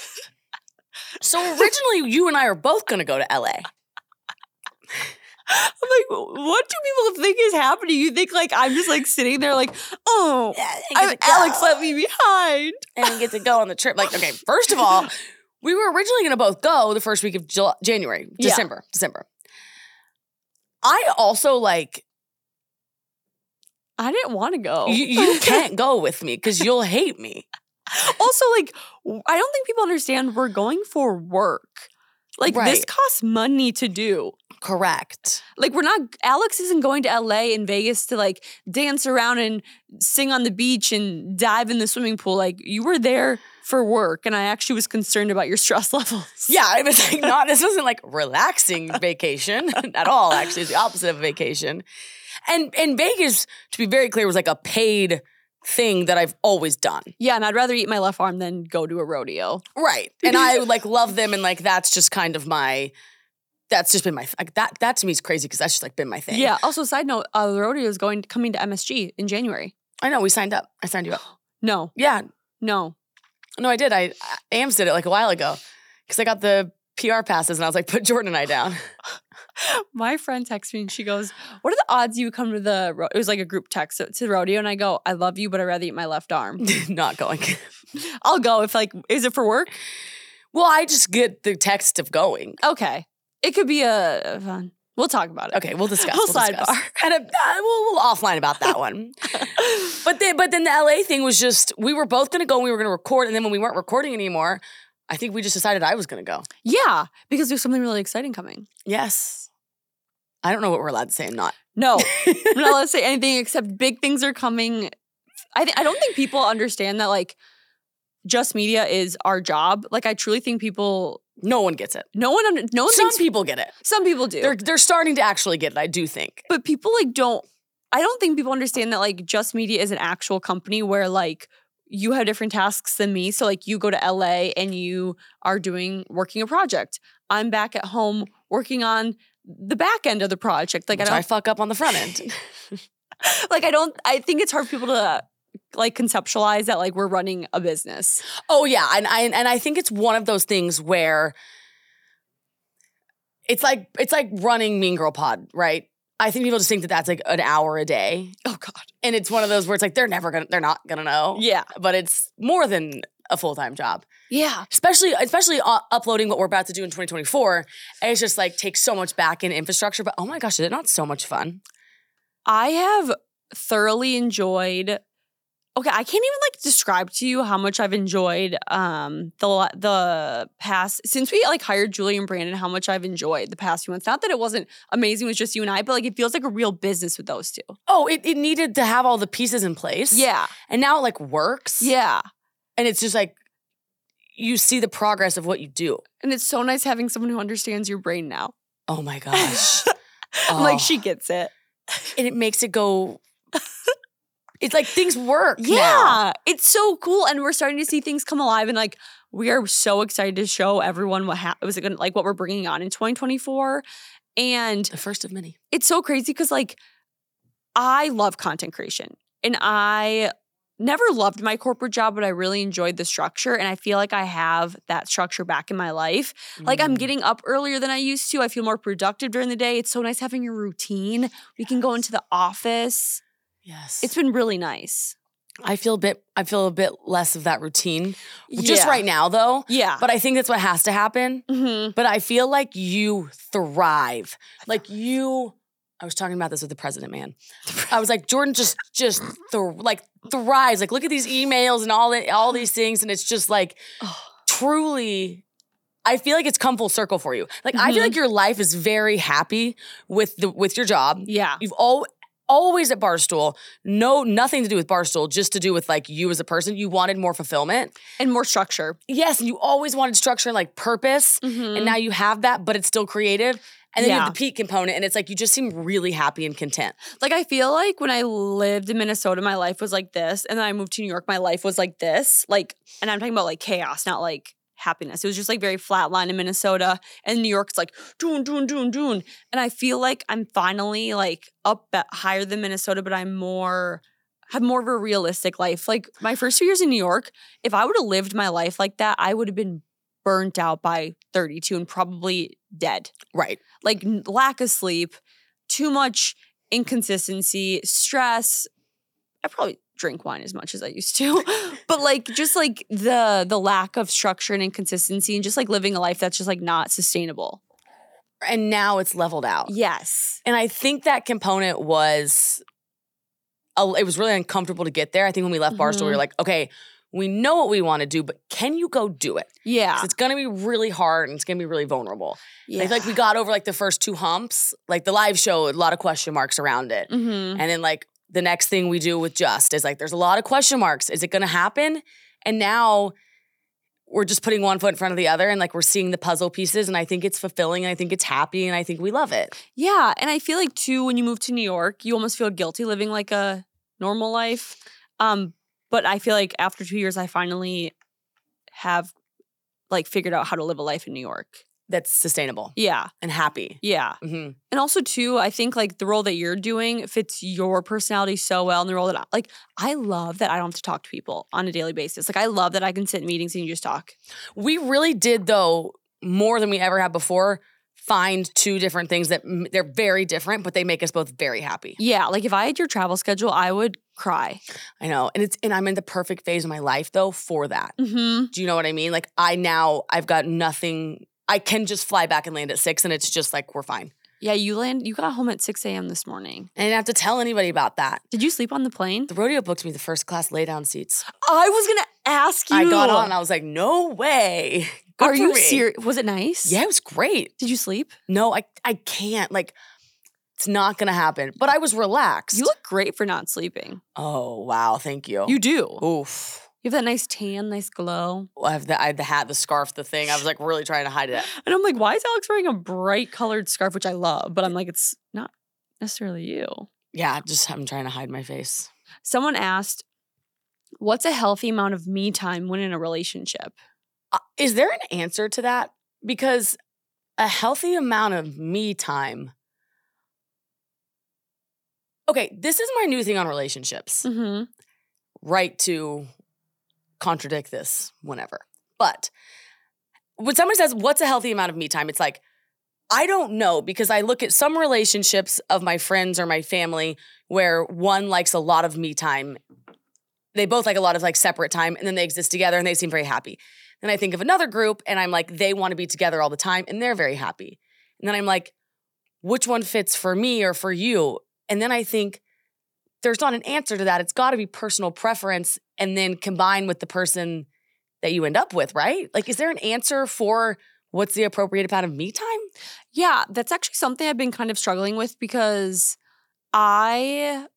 So originally, you and I are both going to go to LA. I'm like, what do people think is happening? You think like I'm just like sitting there like, oh, I'm, Alex let me behind. and get to go on the trip. Like, okay, first of all, [laughs] we were originally going to both go the first week of Jul- January, Yeah. December, December. I also like I didn't want to go. you, you can't go with me because you'll hate me. [laughs] also, like, I don't think people understand we're going for work. Like, this costs money to do. Correct. Like, we're not, Alex isn't going to LA and Vegas to like dance around and sing on the beach and dive in the swimming pool. Like, you were there for work. And I actually was concerned about your [laughs] stress levels. Yeah, I was like not. This wasn't like [laughs] relaxing vacation [laughs] at all. Actually, it's the opposite of vacation. And and Vegas, to be very clear, was like a paid thing that I've always done. Yeah. And I'd rather eat my left arm than go to a rodeo. Right. And I like love them and like that's just kind of my that's just been my like that that to me is crazy because that's just like been my thing. Yeah. Also, side note, uh, the rodeo is going coming to MSG in January. I know we signed up. I signed you up. [gasps] No, Yeah. no. No, I did. I, Ams did it like a while ago. Cause I got the PR passes and I was like, put Jordyn and I down. [laughs] My friend texts me and she goes, "What are the odds you come to the?" Ro-? It was like a group text to the rodeo, and I go, "I love you, but I'd rather eat my left arm. [laughs] Not going. [laughs] I'll go if like, is it for work? well, I just get the text of going. Okay, it could be a, a fun. We'll talk about it. Okay, we'll discuss. We'll We'll, discuss. sidebar. [laughs] And uh, we'll, we'll offline about that one. [laughs] but then, but then the LA thing was just we were both gonna go. and We were gonna record, and then when we weren't recording anymore, I think we just decided I was gonna go. Yeah, because there's something really exciting coming. Yes, I don't know what we're allowed to say and not. No, [laughs] I'm not allowed to say anything except big things are coming. I th- I don't think people understand that like just media is our job. Like I truly think people No one gets it. no one under, no one Some thinks people get it. some people do. They're they're starting to actually get it. I do think. but people like don't I don't think people understand that like just media is an actual company where like you have different tasks than me. So like you go to LA and you are doing working a project. I'm back at home working on the back end of the project. Like Like I I, don't fuck up on the front end. [laughs] [laughs] like I don't I think it's hard for people to like conceptualize that like we're running a business. Oh yeah, and I and I think it's one of those things where it's like it's like running Mean Girl Pod, right? I think people just think that that's like an hour a day, Oh god. and it's one of those where it's like they're never gonna, they're not gonna know. Yeah. but it's more than a full time job, Yeah. especially especially uh, uploading what we're about to do in 2024. And it's just like takes so much back in infrastructure. But oh my gosh, is it not so much fun? I have thoroughly enjoyed. Okay, I can't even like describe to you how much I've enjoyed um the the past since we like hired Julie and Brandon. How much I've enjoyed the past few months. Not that it wasn't amazing with just you and I, but like it feels like a real business with those two. Oh, it, it needed to have all the pieces in place. Yeah, and now it like works. yeah, and it's just like you see the progress of what you do. and it's so nice having someone who understands your brain now. Oh my gosh. [laughs] I'm like Oh. she gets it. and it makes it go [laughs] it's like things work Yeah, now. it's so cool, and we're starting to see things come alive, and like we are so excited to show everyone what ha- was gonna like what we're bringing on in 2024, and the first of many it's so crazy because like I love content creation, and I never loved my corporate job, but I really enjoyed the structure, and I feel like I have that structure back in my life. Like I'm Mm. getting up earlier than I used to. I feel more productive during the day. It's so nice having a routine. We can go into the office. Yes It's been really nice. i feel a bit i feel a bit less of that routine just right now though Yeah. but i think that's what has to happen Mhm. but i feel like you thrive like you I was talking about this with the president, man. I was like, Jordyn just just th- like thrives. Like, look at these emails and all the, all these things, and it's just like truly. I feel like it's come full circle for you. Like, I feel Mhm. like your life is very happy with the with your job. Yeah. You've all always at Barstool, no nothing to do with Barstool, just to do with like you as a person. You wanted more fulfillment. And more structure. Yes, and you always wanted structure and like purpose. Mm-hmm. And now you have that, but it's still creative. And then you have the peak component, and it's like you just seem really happy and content. like I feel like when I lived in Minnesota, my life was like this, and then I moved to New York, my life was like this. Like, and I'm talking about like chaos, not like happiness. It was just like very flatline in Minnesota, and New York. York's like doon doon doon doon. And I feel like I'm finally like up at higher than Minnesota, but I'm more have more of a realistic life. Like my first few years in New York, if I would have lived my life like that, I would have been burnt out by 32 and probably dead Right. like lack of sleep, too much inconsistency, stress. I probably drink wine as much as I used to, [laughs] but like just like the the lack of structure and inconsistency, and just like living a life that's just like not sustainable. And now it's leveled out. Yes. And I think that component was, a- it was really uncomfortable to get there. I think when we left Barstool, we were Mhm. like, okay, we know what we want to do, but can you go do it? Yeah. It's going to be really hard and it's going to be really vulnerable. Yeah. Feel like we got over like the first two humps, like the live show, a lot of question marks around it. hmm And then like the next thing we do with Just is like there's a lot of question marks. Is it going to happen? And now we're just putting one foot in front of the other and like we're seeing the puzzle pieces and I think it's fulfilling and I think it's happy and I think we love it. Yeah. And I feel like too, when you move to New York, you almost feel guilty living like a normal life. Um, but I feel like after two years, I finally have like figured out how to live a life in New York. That's sustainable Yeah. and happy. Yeah. hmm And also too, I think like the role that you're doing fits your personality so well. And the role that I like, I love that I don't have to talk to people on a daily basis. Like I love that I can sit in meetings and you just talk. We really did though more than we ever have before find two different things that they're very different but they make us both very happy. Yeah. Like if I had your travel schedule, I would cry. I know. And it's and I'm in the perfect phase of my life though for that. Mm-hmm. Do you know what I mean? Like I now I've got nothing I can just fly back and land at 6 and it's just like we're fine. Yeah. You land, you got home at 6 a.m. this morning. I didn't have to tell anybody about that. Did you sleep on the plane? The rodeo booked me the first class lay down seats. I was going to ask you. I got on I was like, no way. Good Are you serious? Was it nice? Yeah, it was great. Did you sleep? No, I I can't. Like It's not gonna happen. But I was relaxed. You look great for not sleeping. oh wow, thank you. You do. Oof. You have that nice tan, nice glow. I have the I had the hat, the scarf, the thing. I was like really trying to hide it. And I'm like, why is Alex wearing a bright colored scarf, which I love? But I'm like, it's not necessarily you. Yeah, just I'm trying to hide my face. Someone asked, what's a healthy amount of me time when in a relationship? Uh, is there an answer to that? Because a healthy amount of me time. Okay, this is my new thing on relationships. Mm-hmm. Right to contradict this whenever. But when someone says, What's a healthy amount of me time? It's like, I don't know because I look at some relationships of my friends or my family where one likes a lot of me time. They both like a lot of like separate time and then they exist together and they seem very happy. Then I think of another group and I'm like, they want to be together all the time and they're very happy. And then I'm like, which one fits for me or for you? And then I think there's not an answer to that. It's got to be personal preference and then combine with the person that you end up with, right? Like, is there an answer for what's the appropriate amount of me time? Yeah, that's actually something I've been kind of struggling with because I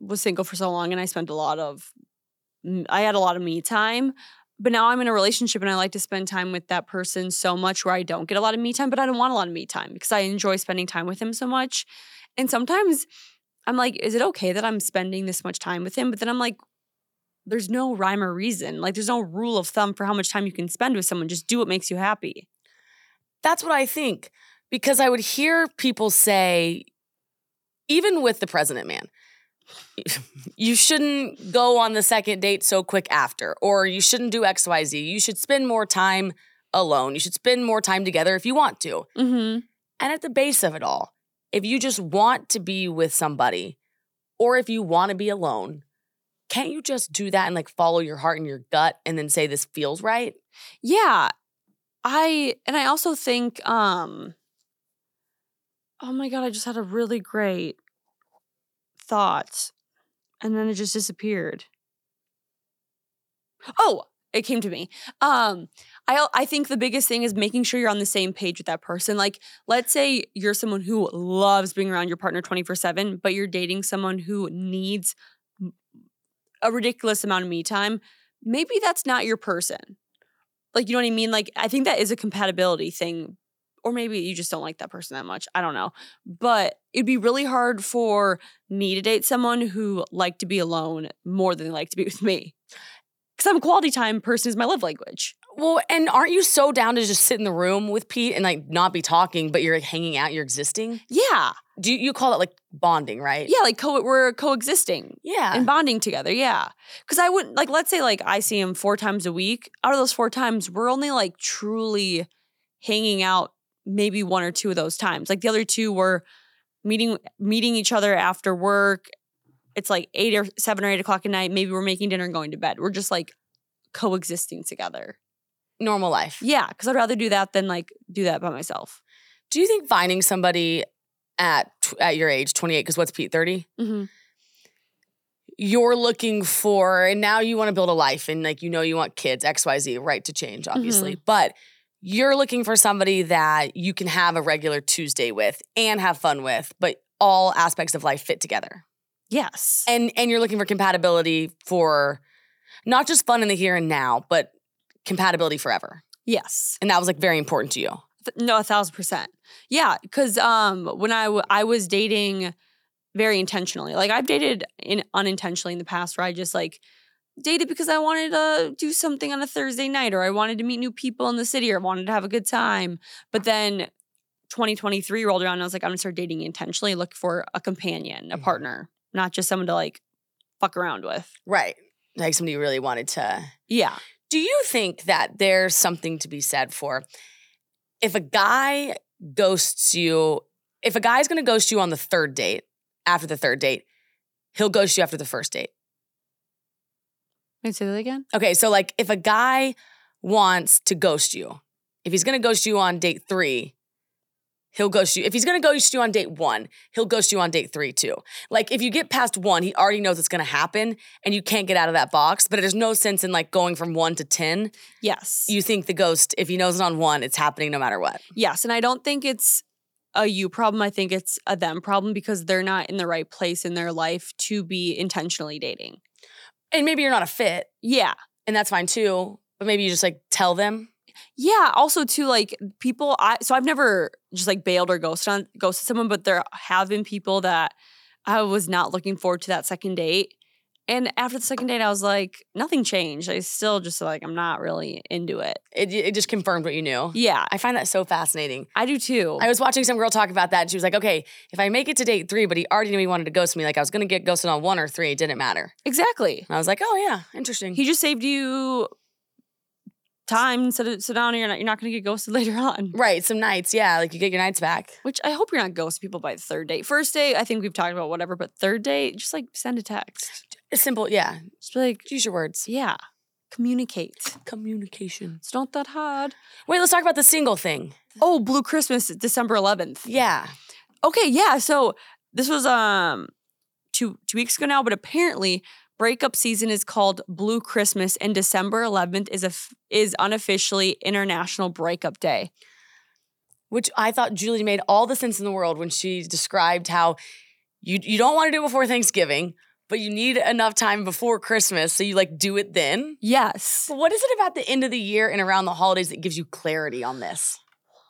was single for so long and I spent a lot of I had a lot of me time. But now I'm in a relationship and I like to spend time with that person so much where I don't get a lot of me time, but I don't want a lot of me time because I enjoy spending time with him so much. And sometimes I'm like, is it okay that I'm spending this much time with him? But then I'm like, there's no rhyme or reason. Like, there's no rule of thumb for how much time you can spend with someone. Just do what makes you happy. That's what I think. Because I would hear people say, even with the president man, [laughs] you shouldn't go on the second date so quick after, or you shouldn't do XYZ. You should spend more time alone. You should spend more time together if you want to. Mm-hmm. And at the base of it all, if you just want to be with somebody, or if you want to be alone, can't you just do that and like follow your heart and your gut and then say this feels right? Yeah. I and I also think um oh my god, I just had a really great thought and then it just disappeared. Oh, it came to me. Um I I think the biggest thing is making sure you're on the same page with that person. Like let's say you're someone who loves being around your partner 24/7, but you're dating someone who needs a ridiculous amount of me time. Maybe that's not your person. Like, you know what I mean? Like, I think that is a compatibility thing. Or maybe you just don't like that person that much. I don't know. But it'd be really hard for me to date someone who liked to be alone more than they like to be with me. Because I'm a quality time person is my love language. Well, and aren't you so down to just sit in the room with Pete and like not be talking, but you're like hanging out, you're existing? Yeah. Do you, you call it like bonding, right? Yeah, like co- we're coexisting Yeah. and bonding together. Yeah. Because I wouldn't, like, let's say, like, I see him four times a week. Out of those four times, we're only like truly hanging out maybe one or two of those times. Like, the other two were meeting meeting each other after work. It's like eight or seven or eight o'clock at night. Maybe we're making dinner and going to bed. We're just like coexisting together. Normal life. Yeah. Because I'd rather do that than like do that by myself. Do you think finding somebody at tw- at your age, 28, because what's Pete, 30? Mm-hmm. You're looking for, and now you want to build a life and like you know you want kids, XYZ, right to change, obviously. But you're looking for somebody that you can have a regular Tuesday with and have fun with, but all aspects of life fit together. Yes. And and you're looking for compatibility for not just fun in the here and now, but compatibility forever. yes. And that was like very important to you. No, a thousand percent. Yeah, because um, when I w- I was dating very intentionally, like I've dated in unintentionally in the past, where I just like dated because I wanted to do something on a Thursday night, or I wanted to meet new people in the city, or wanted to have a good time. But then 2023 rolled around, and I was like, I'm gonna start dating intentionally, look for a companion, a Mhm. partner, not just someone to like fuck around with. Right. Like somebody you really wanted to Yeah. Do you think that there's something to be said for if a guy ghosts you, if a guy's gonna ghost you on the third date, after the third date, he'll ghost you after the first date? I say that again? Okay, so like if a guy wants to ghost you, if he's gonna ghost you on date three, he'll ghost you. If he's gonna ghost you on date one, he'll ghost you on date three too. Like if you get past one, he already knows it's gonna happen and you can't get out of that box, but there's no sense in like going from one to 10 Yes. you think the ghost, if he knows it on one, it's happening no matter what. Yes, and I don't think it's a you problem. I think it's a them problem because they're not in the right place in their life to be intentionally dating. And maybe you're not a fit, Yeah. and that's fine too. But maybe you just like tell them. Yeah. Also, too, like people. I so I've never just like bailed or ghosted on ghosted someone, but there have been people that I was not looking forward to that second date. And after the second date, I was like, nothing changed. I still just like I'm not really into it. It, it just confirmed what you knew. Yeah, I find that so fascinating. I do too. I was watching some girl talk about that, and she was like, "Okay, if I make it to date three, but he already knew he wanted to ghost me, like I was gonna get ghosted on one or three, it didn't matter." exactly. And I was like, "Oh yeah, interesting." He just saved you time instead of sit down and you're not you're not gonna get ghosted [laughs] later on. right, some nights, yeah, like you get your nights back. Which I hope you're not ghosting people by the third date. First date, I think we've talked about whatever, but third date, just like send a text. It's simple, yeah. Just be like, Use your words. yeah, communicate. Communication. It's not that hard. Wait, let's talk about the single thing. Oh, Blue Christmas, December 11th. Yeah. Okay, yeah. So this was um two two weeks ago now, but apparently breakup season is called Blue Christmas, and December 11th is a is unofficially International Breakup Day. Which I thought Julie made all the sense in the world when she described how you you don't want to do it before Thanksgiving, but you need enough time before Christmas, so you like do it then. Yes. But what is it about the end of the year and around the holidays that gives you clarity on this?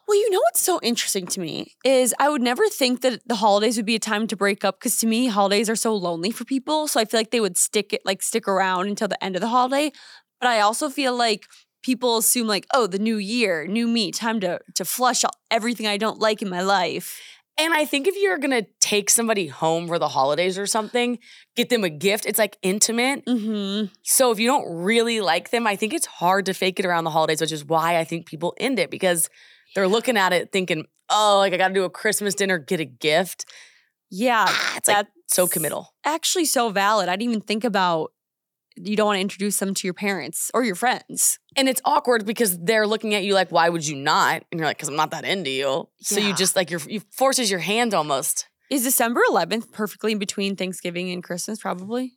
Well, you know what's so interesting to me is I would never think that the holidays would be a time to break up because to me holidays are so lonely for people. So I feel like they would stick it like stick around until the end of the holiday. But I also feel like people assume like, oh, the new year, new me, time to to flush out everything I don't like in my life. And I think if you're gonna take somebody home for the holidays or something, get them a gift, it's like intimate. Mm-hmm. So if you don't really like them, I think it's hard to fake it around the holidays, which is why I think people end it because they're looking at it thinking, oh, like I gotta do a Christmas dinner, get a gift. Yeah, Ah, it's like so committal. actually so valid. I didn't even think about you don't want to introduce them to your parents or your friends. And it's awkward because they're looking at you like, why would you not? And you're like, because I'm not that into you. So you just like, you're, you forces your hand almost. Is December 11th perfectly in between Thanksgiving and Christmas? Probably.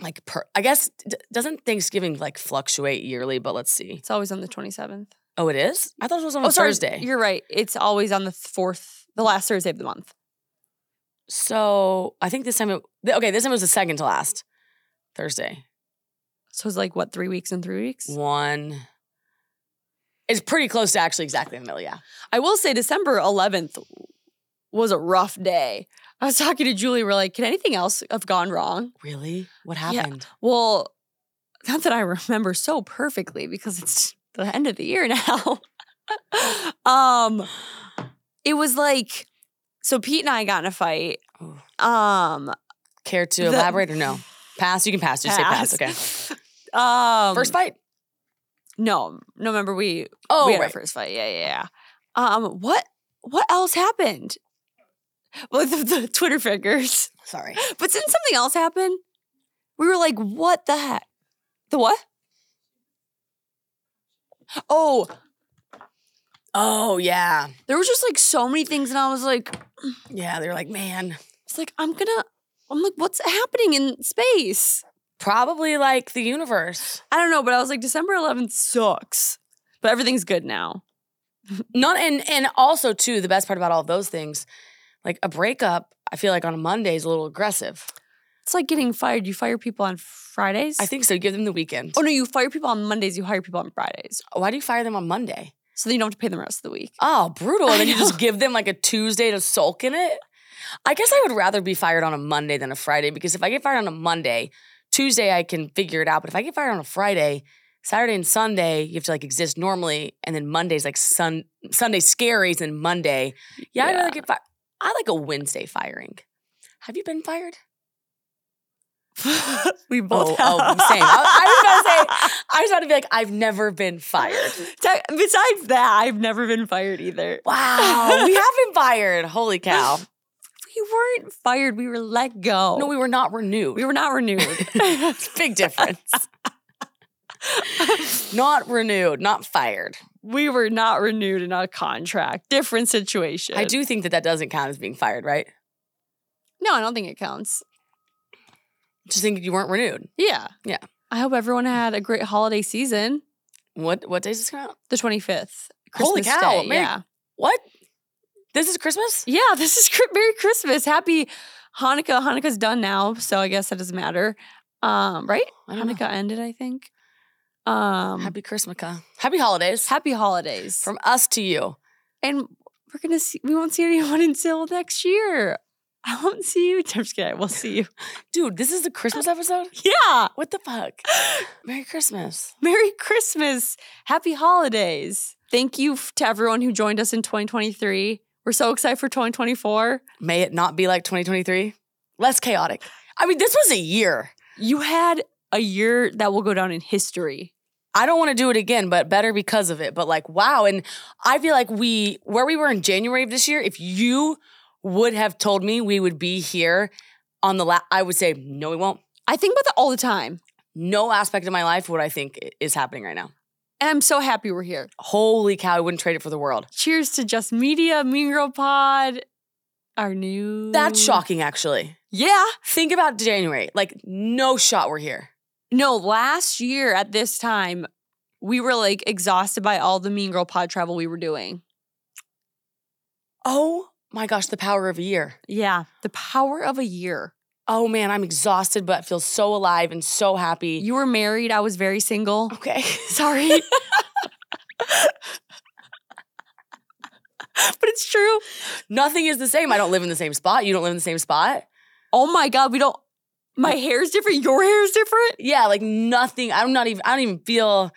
Like, per, I guess, d- doesn't Thanksgiving like fluctuate yearly? But let's see. It's always on the 27th. Oh, it is? I thought it was on oh, sorry, Thursday. You're right. It's always on the fourth, the last Thursday of the month. So I think this time, it, okay, this time it was the second to last Thursday. So it's like what, three weeks and three weeks? One. It's pretty close to actually exactly in the middle, yeah. I will say December 11th was a rough day. I was talking to Julie. We're like, can anything else have gone wrong? Really? What Yeah. happened? Well, not that I remember so perfectly because it's the end of the year [laughs] now. um, it was like, so Pete and I got in a fight. Um, Care to The- elaborate or no? Pass. You can pass. Just say pass. Okay. [laughs] Um, First fight. No, no. Remember we Oh, we had our first fight. Yeah, yeah, yeah. Um, what what else happened? Well, [laughs] the, the Twitter fingers. Sorry. But didn't something else happen? We were like, what the heck? The what? Oh, Oh yeah, there was just like so many things, and I was like, [clears throat] yeah. They're like, man, it's like I'm gonna. I'm like, what's happening in space? probably like the universe. I don't know, but I was like, December 11th sucks, but everything's good now. [laughs] Not and and also too. The best part about all of those things, like a breakup, I feel like on a Monday is a little aggressive. It's like getting fired. You fire people on Fridays. I think so. Give them the weekend. Oh no, you fire people on Mondays. You hire people on Fridays, oh, Why do you fire them on Monday? so then you don't have to pay them the rest of the week. Oh, brutal. And then you just give them like a Tuesday to sulk in it. I guess I would rather be fired on a Monday than a Friday because if I get fired on a Monday, Tuesday I can figure it out. But if I get fired on a Friday, Saturday and Sunday, you have to like exist normally. And then Monday's like sun Sunday scaries and Monday. Yeah, I'd rather get fired. I like a Wednesday firing. Have you been fired? [laughs] we both. Oh, oh, same. I- I was about to say- [laughs] I was about to be like, I've never been fired. Besides that, I've never been fired either. Wow, [laughs] we have been fired. Holy cow. We weren't fired. We were let go. No, we were not renewed. we were not renewed. Big difference. not renewed, not fired. we were not renewed in a contract. Different situation. I do think that that doesn't count as being fired, right? No, I don't think it counts. Just think you weren't renewed. Yeah. Yeah. I hope everyone had a great holiday season. What what days is this come out? The 25th. Holy Christmas cow, Day. Merry- Yeah. What? This is Christmas? Yeah, [laughs] this is Merry Christmas. Happy Hanukkah. Hanukkah's done now, so I guess that doesn't matter. Um, right? Don't know. Hanukkah ended, I think. Um, happy, Happy Christmas. Happy holidays. happy holidays. From us to you. and we're gonna see. We won't see anyone [laughs] until next year. [laughs] I won't see you. I'm just kidding. We'll see you. Dude, this is the Christmas episode? [laughs] Yeah. What the fuck? [gasps] Merry Christmas. Merry Christmas. Happy holidays. Thank you to everyone who joined us in 2023. We're so excited for 2024. May it not be like 2023. Less chaotic. I mean, this was a year. You had a year that will go down in history. I don't want to do it again, but better because of it. But like, wow. And I feel like we, where we were in January of this year, if you would have told me we would be here on the last, I would say, no, we won't. I think about that all the time. No aspect of my life would I think is happening right now. And I'm so happy we're here. Holy cow, I wouldn't trade it for the world. Cheers to Just Media, Mean Girl Pod, our new. That's shocking, actually. Yeah. Think about January. Like, no shot we're here. No, last year at this time, we were like exhausted by all the Mean Girl Pod travel we were doing. Oh my gosh, the power of a year. Yeah. The power of a year. Oh man, I'm exhausted, but feel so alive and so happy. You were married. I was very single. okay. [laughs] Sorry. [laughs] but it's true. Nothing is the same. I don't live in the same spot. You don't live in the same spot. Oh my God, we don't. My hair's different. Your hair's different. Yeah, like nothing. I'm not even, I don't even feel,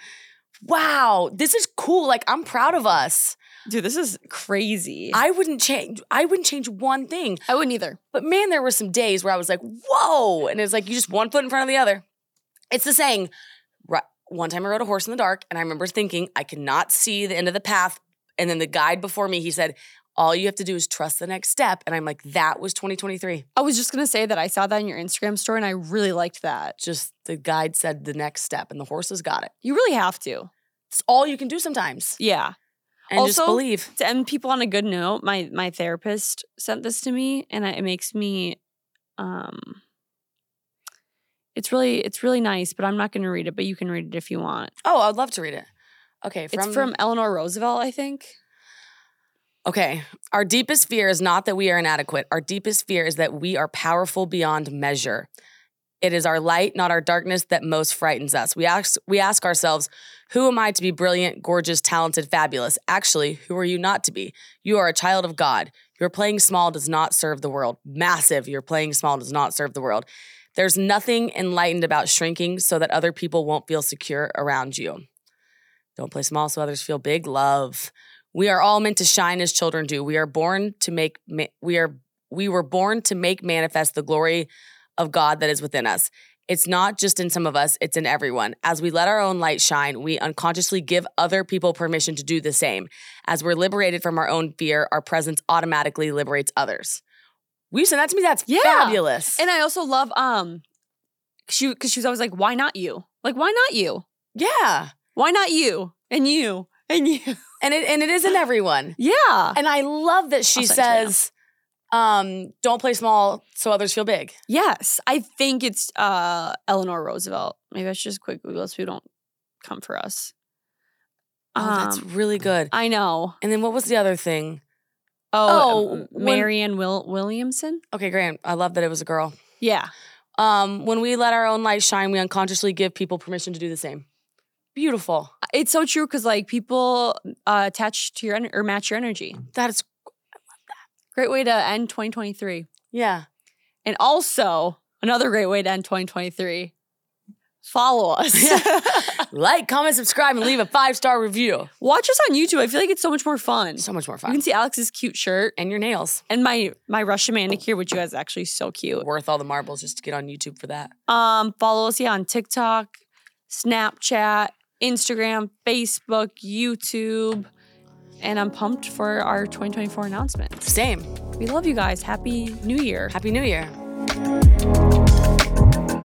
wow, this is cool. Like I'm proud of us. Dude, this is crazy. I, wouldn't change, I wouldn't change one thing. I wouldn't either. But man, there were some days where I was like, whoa. And it's like, you just one foot in front of the other. It's the saying, one time I rode a horse in the dark and I remember thinking, I cannot see the end of the path. And then the guide before me, he said, all you have to do is trust the next step. And I'm like, that was 2023. I was just going to say that I saw that in your Instagram story and I really liked that. Just the guide said the next step and the horses got it. You really have to. It's all you can do sometimes. Yeah. And just Also- believe. To end people on a good note, my my therapist sent this to me and it makes me um it's really it's really nice, but I'm not going to read it, but you can read it if you want. Oh, I'd love to read it. Okay, from, it's from Eleanor Roosevelt, I think. Okay. Our deepest fear is not that we are inadequate. Our deepest fear is that we are powerful beyond measure. It is our light, not our darkness, that most frightens us. We ask, we ask ourselves, who am I to be brilliant, gorgeous, talented, fabulous? Actually, who are you not to be? You are a child of God. Your playing small does not serve the world. Massive, your playing small does not serve the world. There's nothing enlightened about shrinking so that other people won't feel secure around you. Don't play small so others feel big. Love. We are all meant to shine as children do. We are born to make we are we were born to make manifest the glory of God that is within us. It's not just in some of us, it's in everyone. As we let our own light shine, we unconsciously give other people permission to do the same. As we're liberated from our own fear, our presence automatically liberates others. We send that to me? That's Yeah. fabulous. And I also love um she cuz she was always like why not you? Like why not you? yeah. Why not you? And you. And you. And it and it is in everyone. Yeah. And I love that she I'll send you. says, um, don't play small so others feel big. Yes, I think it's uh Eleanor Roosevelt. Maybe I should just quick Google so Who don't come for us? Oh, that's Um, really good. I know. And then what was the other thing? Oh, Oh, um, Marianne Will Williamson. Okay, great. I love that it was a girl. Yeah, Um, when we let our own light shine, we unconsciously give people permission to do the same. Beautiful. it's so true because like people uh, attach to your en- or match your energy. That is, Great way to end 2023, yeah. and also another great way to end 2023. Follow us. [laughs] [laughs] like, comment, subscribe, and leave a five star review. Watch us on YouTube. I feel like it's so much more fun. So much more fun. You can see Alex's cute shirt And your nails. and my my Russian manicure, which you guys actually so cute. Worth all the marbles just to get on YouTube for that. Um, follow us yeah on TikTok, Snapchat, Instagram, Facebook, YouTube. And I'm pumped for our 2024 announcement. Same. We love you guys. Happy New Year. Happy New Year.